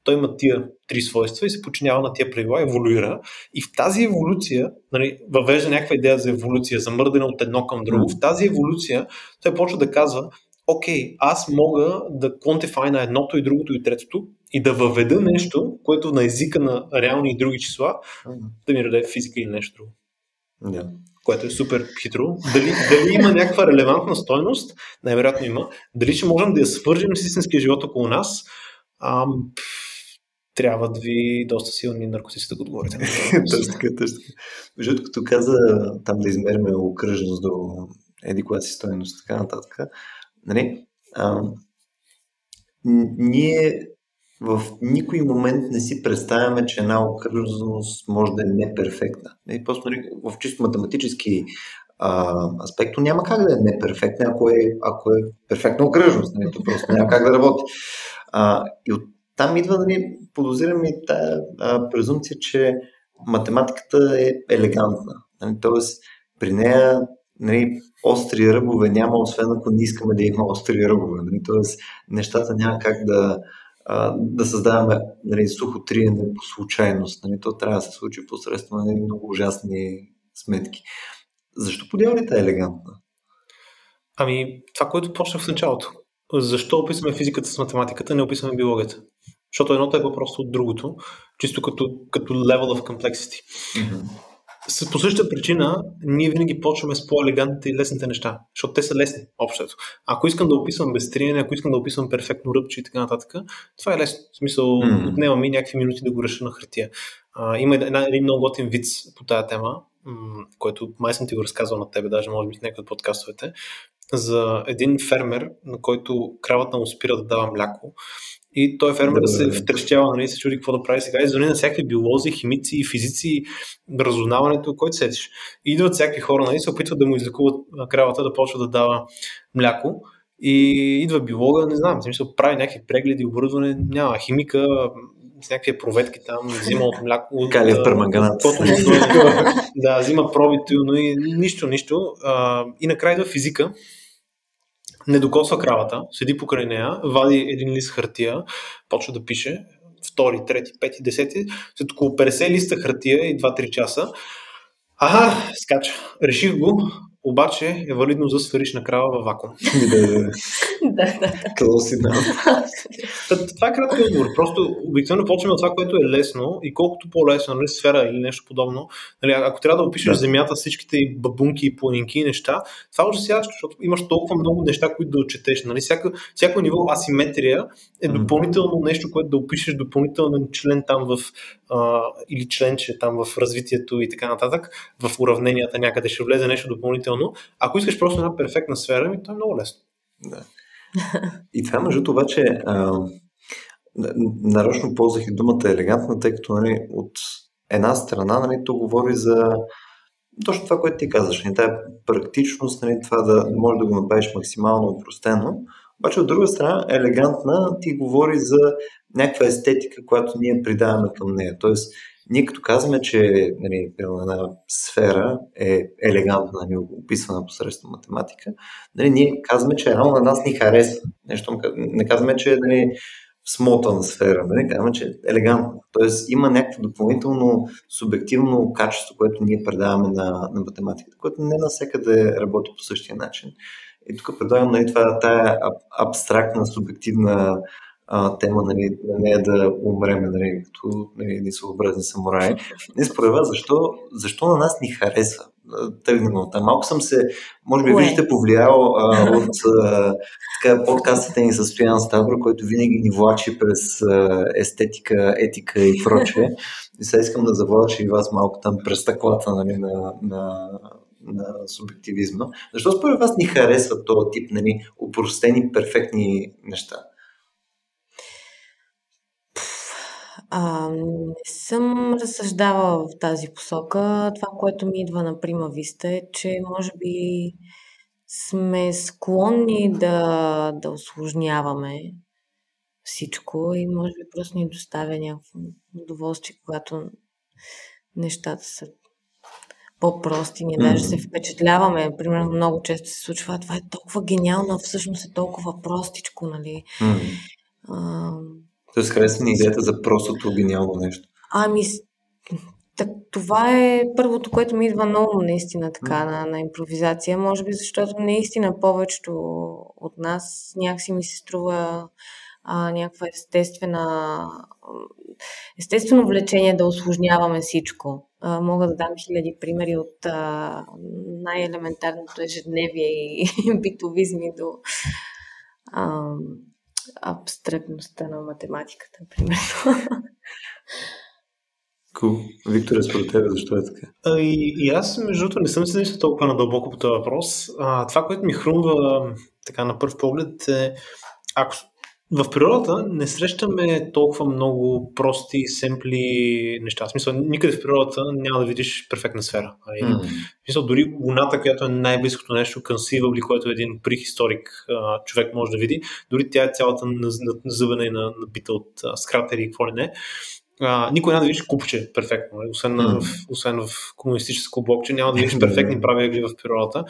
той има тия три свойства и се подчинява на тия правила, еволюира. И в тази еволюция, нали, въвежда някаква идея за еволюция, за мърдане от едно към друго. В тази еволюция той почва да казва, окей, аз мога да quantify на едното и другото и третото и да въведа нещо, което на езика на реални и други числа да ми даде физика или нещо друго. Yeah. Което е супер хитро. Дали, дали има някаква релевантна стойност? Най-вероятно има. Дали ще можем да я свържем с истинския живот около нас? Ам, трябват ви доста силни наркотици да го отговорите. точно така, точно така. Между като каза там да измериме окръжност до еди коя си стоеност, така нататък, нали, а, ние в никой момент не си представяме, че една окръжност може да е неперфектна. И просто нали, в чисто математически а, аспект няма как да е неперфектна, ако е, ако е перфектна окръжност. Нали, то просто няма как да работи. А, и от там идва да ни подозирам и тази презумпция, че математиката е елегантна. Нали, тоест, при нея нали, остри ръбове няма, освен ако не искаме да има остри ръбове. Нали, тоест, нещата няма как да, да създаваме нали, сухо триене по случайност. Нали, то трябва да се случи посредством нали, много ужасни сметки. Защо подявалите е елегантна? Ами, това, което почнах в началото. Защо описваме физиката с математиката, не описваме биологията? защото едното е по-просто от другото, чисто като, като level of complexity. Mm-hmm. По същата причина, ние винаги почваме с по-елегантните и лесните неща, защото те са лесни, общото. Ако искам да описвам без триене, ако искам да описвам перфектно ръбче и така нататък, това е лесно. В смисъл, mm-hmm. отнема ми някакви минути да го реша на хартия. А, има една, един много готин виц по тази тема, който май съм ти го разказвал на тебе, даже може би в някои от подкастовете, за един фермер, на който кравата му спира да дава мляко и той фермер да, се втрещява, нали, се чуди какво да прави сега. И звъни на всякакви биолози, химици, физици, разузнаването, който сетиш. И идват всякакви хора, нали, се опитват да му излекуват кравата, да почва да дава мляко. И идва биолога, не знам, смисъл, прави някакви прегледи, оборудване, няма химика, с някакви проветки там, взима от мляко. Калиев перманганат. да, взима пробите, но и нищо, нищо. И накрая идва физика, не докосва кравата, седи покрай нея, вади един лист хартия, почва да пише, втори, трети, пети, десети, след около 50 листа хартия и 2-3 часа. Ага, скача. Реших го, обаче е валидно за сферична крава във вакуум. да, да. Си дам? Това е кратко отговор. Просто обикновено почваме от това, което е лесно и колкото по-лесно, нали, сфера или нещо подобно. Нали, ако трябва да опишеш да. земята всичките и бабунки и планинки и неща, това е ужасяващо, защото имаш толкова много неща, които да отчетеш. Нали. Всяко, всяко ниво асиметрия е допълнително нещо, което да опишеш допълнителен член там в или членче там в развитието и така нататък, в уравненията някъде ще влезе нещо допълнително. Ако искаш просто една перфектна сфера, ми то е много лесно. Да. И това, между това, обаче, а, нарочно ползвах и думата елегантна, тъй като нали, от една страна нали, то говори за точно това, което ти казваш, нали, тази практичност, нали, това да може да го направиш максимално упростено, обаче от друга страна, елегантна ти говори за някаква естетика, която ние придаваме към нея. Тоест, ние като казваме, че нали, една сфера е елегантна, нали, описвана посредством математика, нали, ние казваме, че реално на нас ни харесва. Нещо, не казваме, че е нали, смотана сфера, нали, казваме, че е елегантна. Тоест има някакво допълнително субективно качество, което ние предаваме на, на математиката, което не навсякъде работи по същия начин. И тук предлагам нали, това, тая абстрактна, субективна а, тема, нали, на нея да умреме, нали, като нали, едни съобразни самураи. Не според вас, защо, защо на нас ни харесва? Тръгнем от там. Малко съм се, може би, виждате, повлиял а, от а, така, подкастите ни с Стоян Ставро, който винаги ни влачи през а, естетика, етика и прочее. И сега искам да завладя и вас малко там през стъклата нали, на, на на субективизма. Защо според вас ни харесва този тип нали, упростени, перфектни неща? А, не съм разсъждавала в тази посока. Това, което ми идва на прима виста е, че може би сме склонни да, да осложняваме всичко и може би просто ни доставя някакво удоволствие, когато нещата са по-прости. Ние даже се впечатляваме. Примерно много често се случва, това е толкова гениално, а всъщност е толкова простичко, нали? Mm. Тоест харесва ни идеята за простото гениално нещо. Ами, так, това е първото, което ми идва много наистина така на, на импровизация. Може би защото наистина повечето от нас някакси ми се струва а, някаква естествена естествено влечение да осложняваме всичко. А, мога да дам хиляди примери от а, най-елементарното ежедневие и битовизми до а, абстрактността на математиката, примерно. Cool. Виктор, според тебе, защо е така? А, и, и аз, между другото, не съм се замислил толкова надълбоко по този въпрос. А, това, което ми хрумва така на първ поглед е, ако в природата не срещаме толкова много прости, семпли неща. В смисъл, никъде в природата няма да видиш перфектна сфера. Mm. В смисъл, дори Луната, която е най-близкото нещо, conceivably, което един прихисторик човек може да види, дори тя е цялата назъбена и набита от скратери и какво ли не. А, никой няма да видиш купче перфектно, нали? освен, mm. в, освен в комунистическо блокче, няма да видиш перфектни прави ъгли в природата.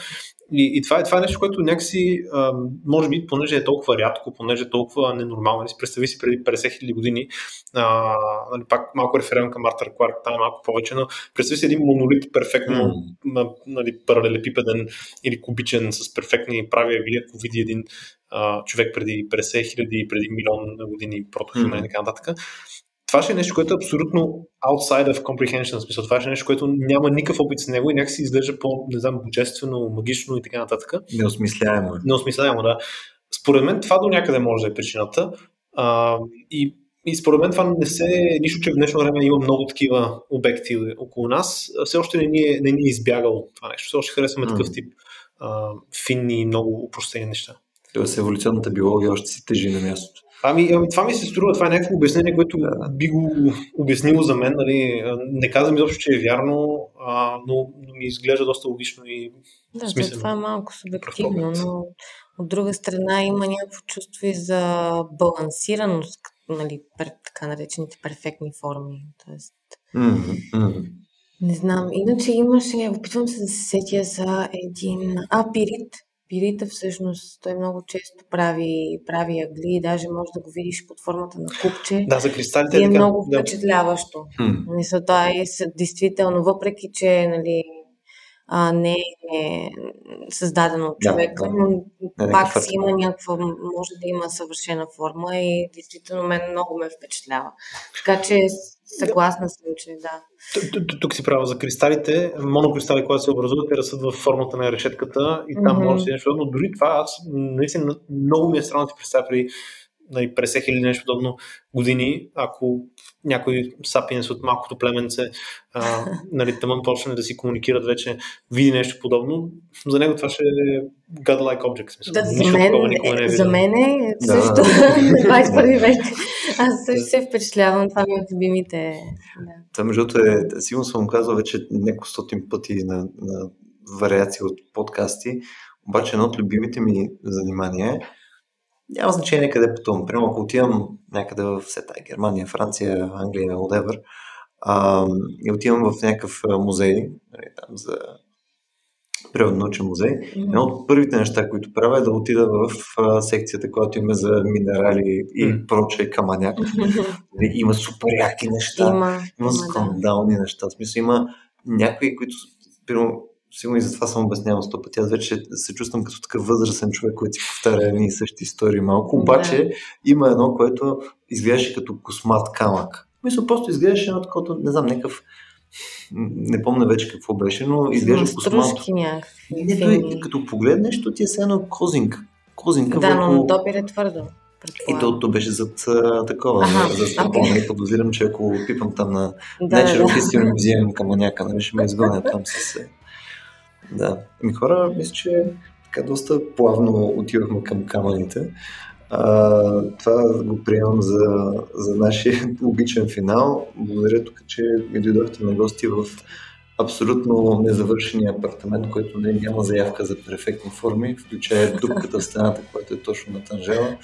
И, и това, е, това е нещо, което някакси, а, може би, понеже е толкова рядко, понеже е толкова ненормално, нали? представи си преди 50 хиляди години, а, нали, пак малко реферирам към Артър Кларк, там е малко повече, но представи си един монолит перфектно mm. нали, паралелепипеден или кубичен с перфектни прави ъгли, ако види един а, човек преди 50 хиляди, преди милион години протохюмен mm. и така нататък това ще е нещо, което е абсолютно outside of comprehension, смисъл. Това ще е нещо, което няма никакъв опит с него и някакси изглежда по, не знам, божествено, магично и така нататък. Неосмисляемо. Неосмисляемо, да. Според мен това до някъде може да е причината. А, и, и според мен това не се, нищо, че в днешно време има много такива обекти около нас, все още не ни е, не ни е избягало това нещо. Все още харесваме mm. такъв тип а, финни и много упростени неща. Тоест еволюционната биология още си тежи на мястото. Ами, ами, това ми се струва, това е някакво обяснение, което би го обяснило за мен. Нали. Не казвам изобщо, че е вярно, а, но, но ми изглежда доста логично и да, смислено. това е малко субективно, но от друга страна има някакво чувство и за балансираност, нали, така наречените перфектни форми. Тоест, mm-hmm. Не знам. Иначе имаше, опитвам се да се сетя за един... А, пирит Пирита всъщност той много често прави, прави агли, даже може да го видиш под формата на купче. Да, за кристалите е, е много да. впечатляващо. Hmm. Мисля, той е действително, въпреки че нали, а, не е създадено от човека, да, да. но пак си има някаква, може да има съвършена форма и действително мен много ме впечатлява. Така че съгласна съм, че да. Тук си права за кристалите. Монокристали, когато се образуват, те растат в формата на решетката и там mm-hmm. може да си нещо, но дори това аз наистина много ми е странно да си представя при нали, през или нещо подобно години, ако някой сапиенс от малкото племенце, а, нали, тъмън почне да си комуникират вече, види нещо подобно, за него това ще е godlike object. Смисъл. Да, за мен, не е за мен е също да. 21 век. Аз също се впечатлявам, това ми е от любимите. Да. Това между е, сигурно съм казал вече няколко стотин пъти на, на вариации от подкасти, обаче едно от любимите ми занимания е няма значение къде пътувам. Примерно, ако отивам някъде в сета, Германия, Франция, Англия, whatever, а, и отивам в някакъв музей, нали, там за природно-научен музей. Mm-hmm. Едно от първите неща, които правя е да отида в а, секцията, която има за минерали и mm-hmm. проче каманяк. Mm-hmm. Има супер яки неща, има, има скандални да. неща. В смисъл има някои, които, примерно, сигурно и затова съм обяснявал сто пъти. Аз вече се чувствам като такъв възрастен човек, който си повтаря едни и същи истории малко. Обаче да. има едно, което изглеждаше като космат камък. Мисля, просто изглеждаше едно такова, не знам, някакъв не помня вече какво беше, но изглежда космат. Не, той, като погледнеш, то ти е едно козинг. Козинка да, върху... но допир е твърдо. И то, то беше зад а, такова, ага, за стъпална okay. подозирам, че ако пипам там на да, Natural да. History Museum към маняка, нали, ще ме изгонят там с да. Ами хора, мисля, че така доста плавно отивахме към камъните. А, това го приемам за, за нашия логичен финал. Благодаря тук, че ми дойдохте на гости в абсолютно незавършения апартамент, който не няма заявка за перфектни форми, включая дупката в стената, която е точно на танжела.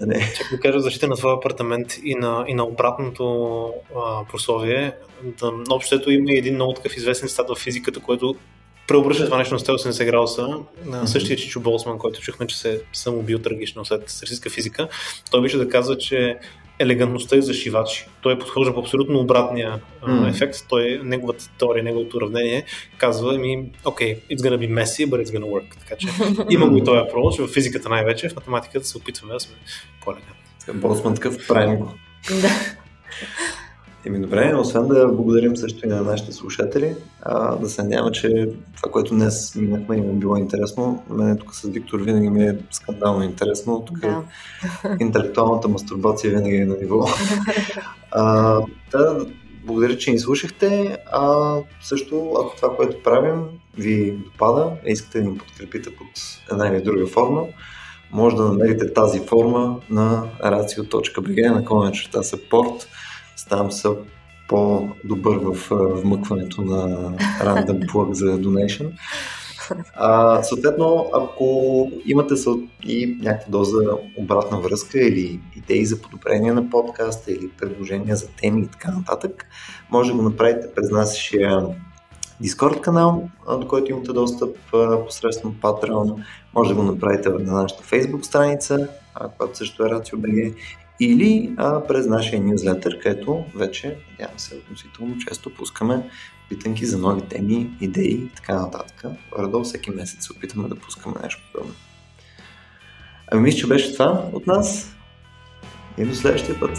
Не. Чак да кажа защита на твоя апартамент и на, и на обратното а, прословие. Да, общото има един много такъв известен стат в физиката, който преобръща това нещо на 180 градуса на същия Чичо Болсман, който чухме, че се самоубил трагично след сърсийска физика. Той беше да казва, че елегантността е за шивачи. Той подхожда по абсолютно обратния mm. ефект. Той, неговата теория, неговото уравнение казва ми, окей, okay, it's gonna be messy, but it's gonna work. Така че има го и този approach, в физиката най-вече, в математиката се опитваме да сме по-елегантни. Болсман такъв правим го. Да. Еми добре, освен да благодарим също и на нашите слушатели, а, да се надяваме, че това, което днес минахме, им е било интересно. На мен тук с Виктор винаги ми е скандално интересно. Тук да. интелектуалната мастурбация винаги е на ниво. а, да, благодаря, че ни слушахте. А също, ако това, което правим, ви допада и искате да ни подкрепите под една или друга форма, може да намерите тази форма на racio.bg на черта support ставам се по-добър в вмъкването на random plug за donation. А, съответно, ако имате и някаква доза обратна връзка или идеи за подобрение на подкаста или предложения за теми и така нататък, може да го направите през нашия Discord канал, до който имате достъп посредством Patreon. Може да го направите на нашата Facebook страница, която също е RACIO.BG или а, през нашия нюзлетър, където вече, надявам се, относително често пускаме питанки за нови теми, идеи и така нататък. Радо всеки месец се опитваме да пускаме нещо подобно. Ами мисля, че беше това от нас и до следващия път.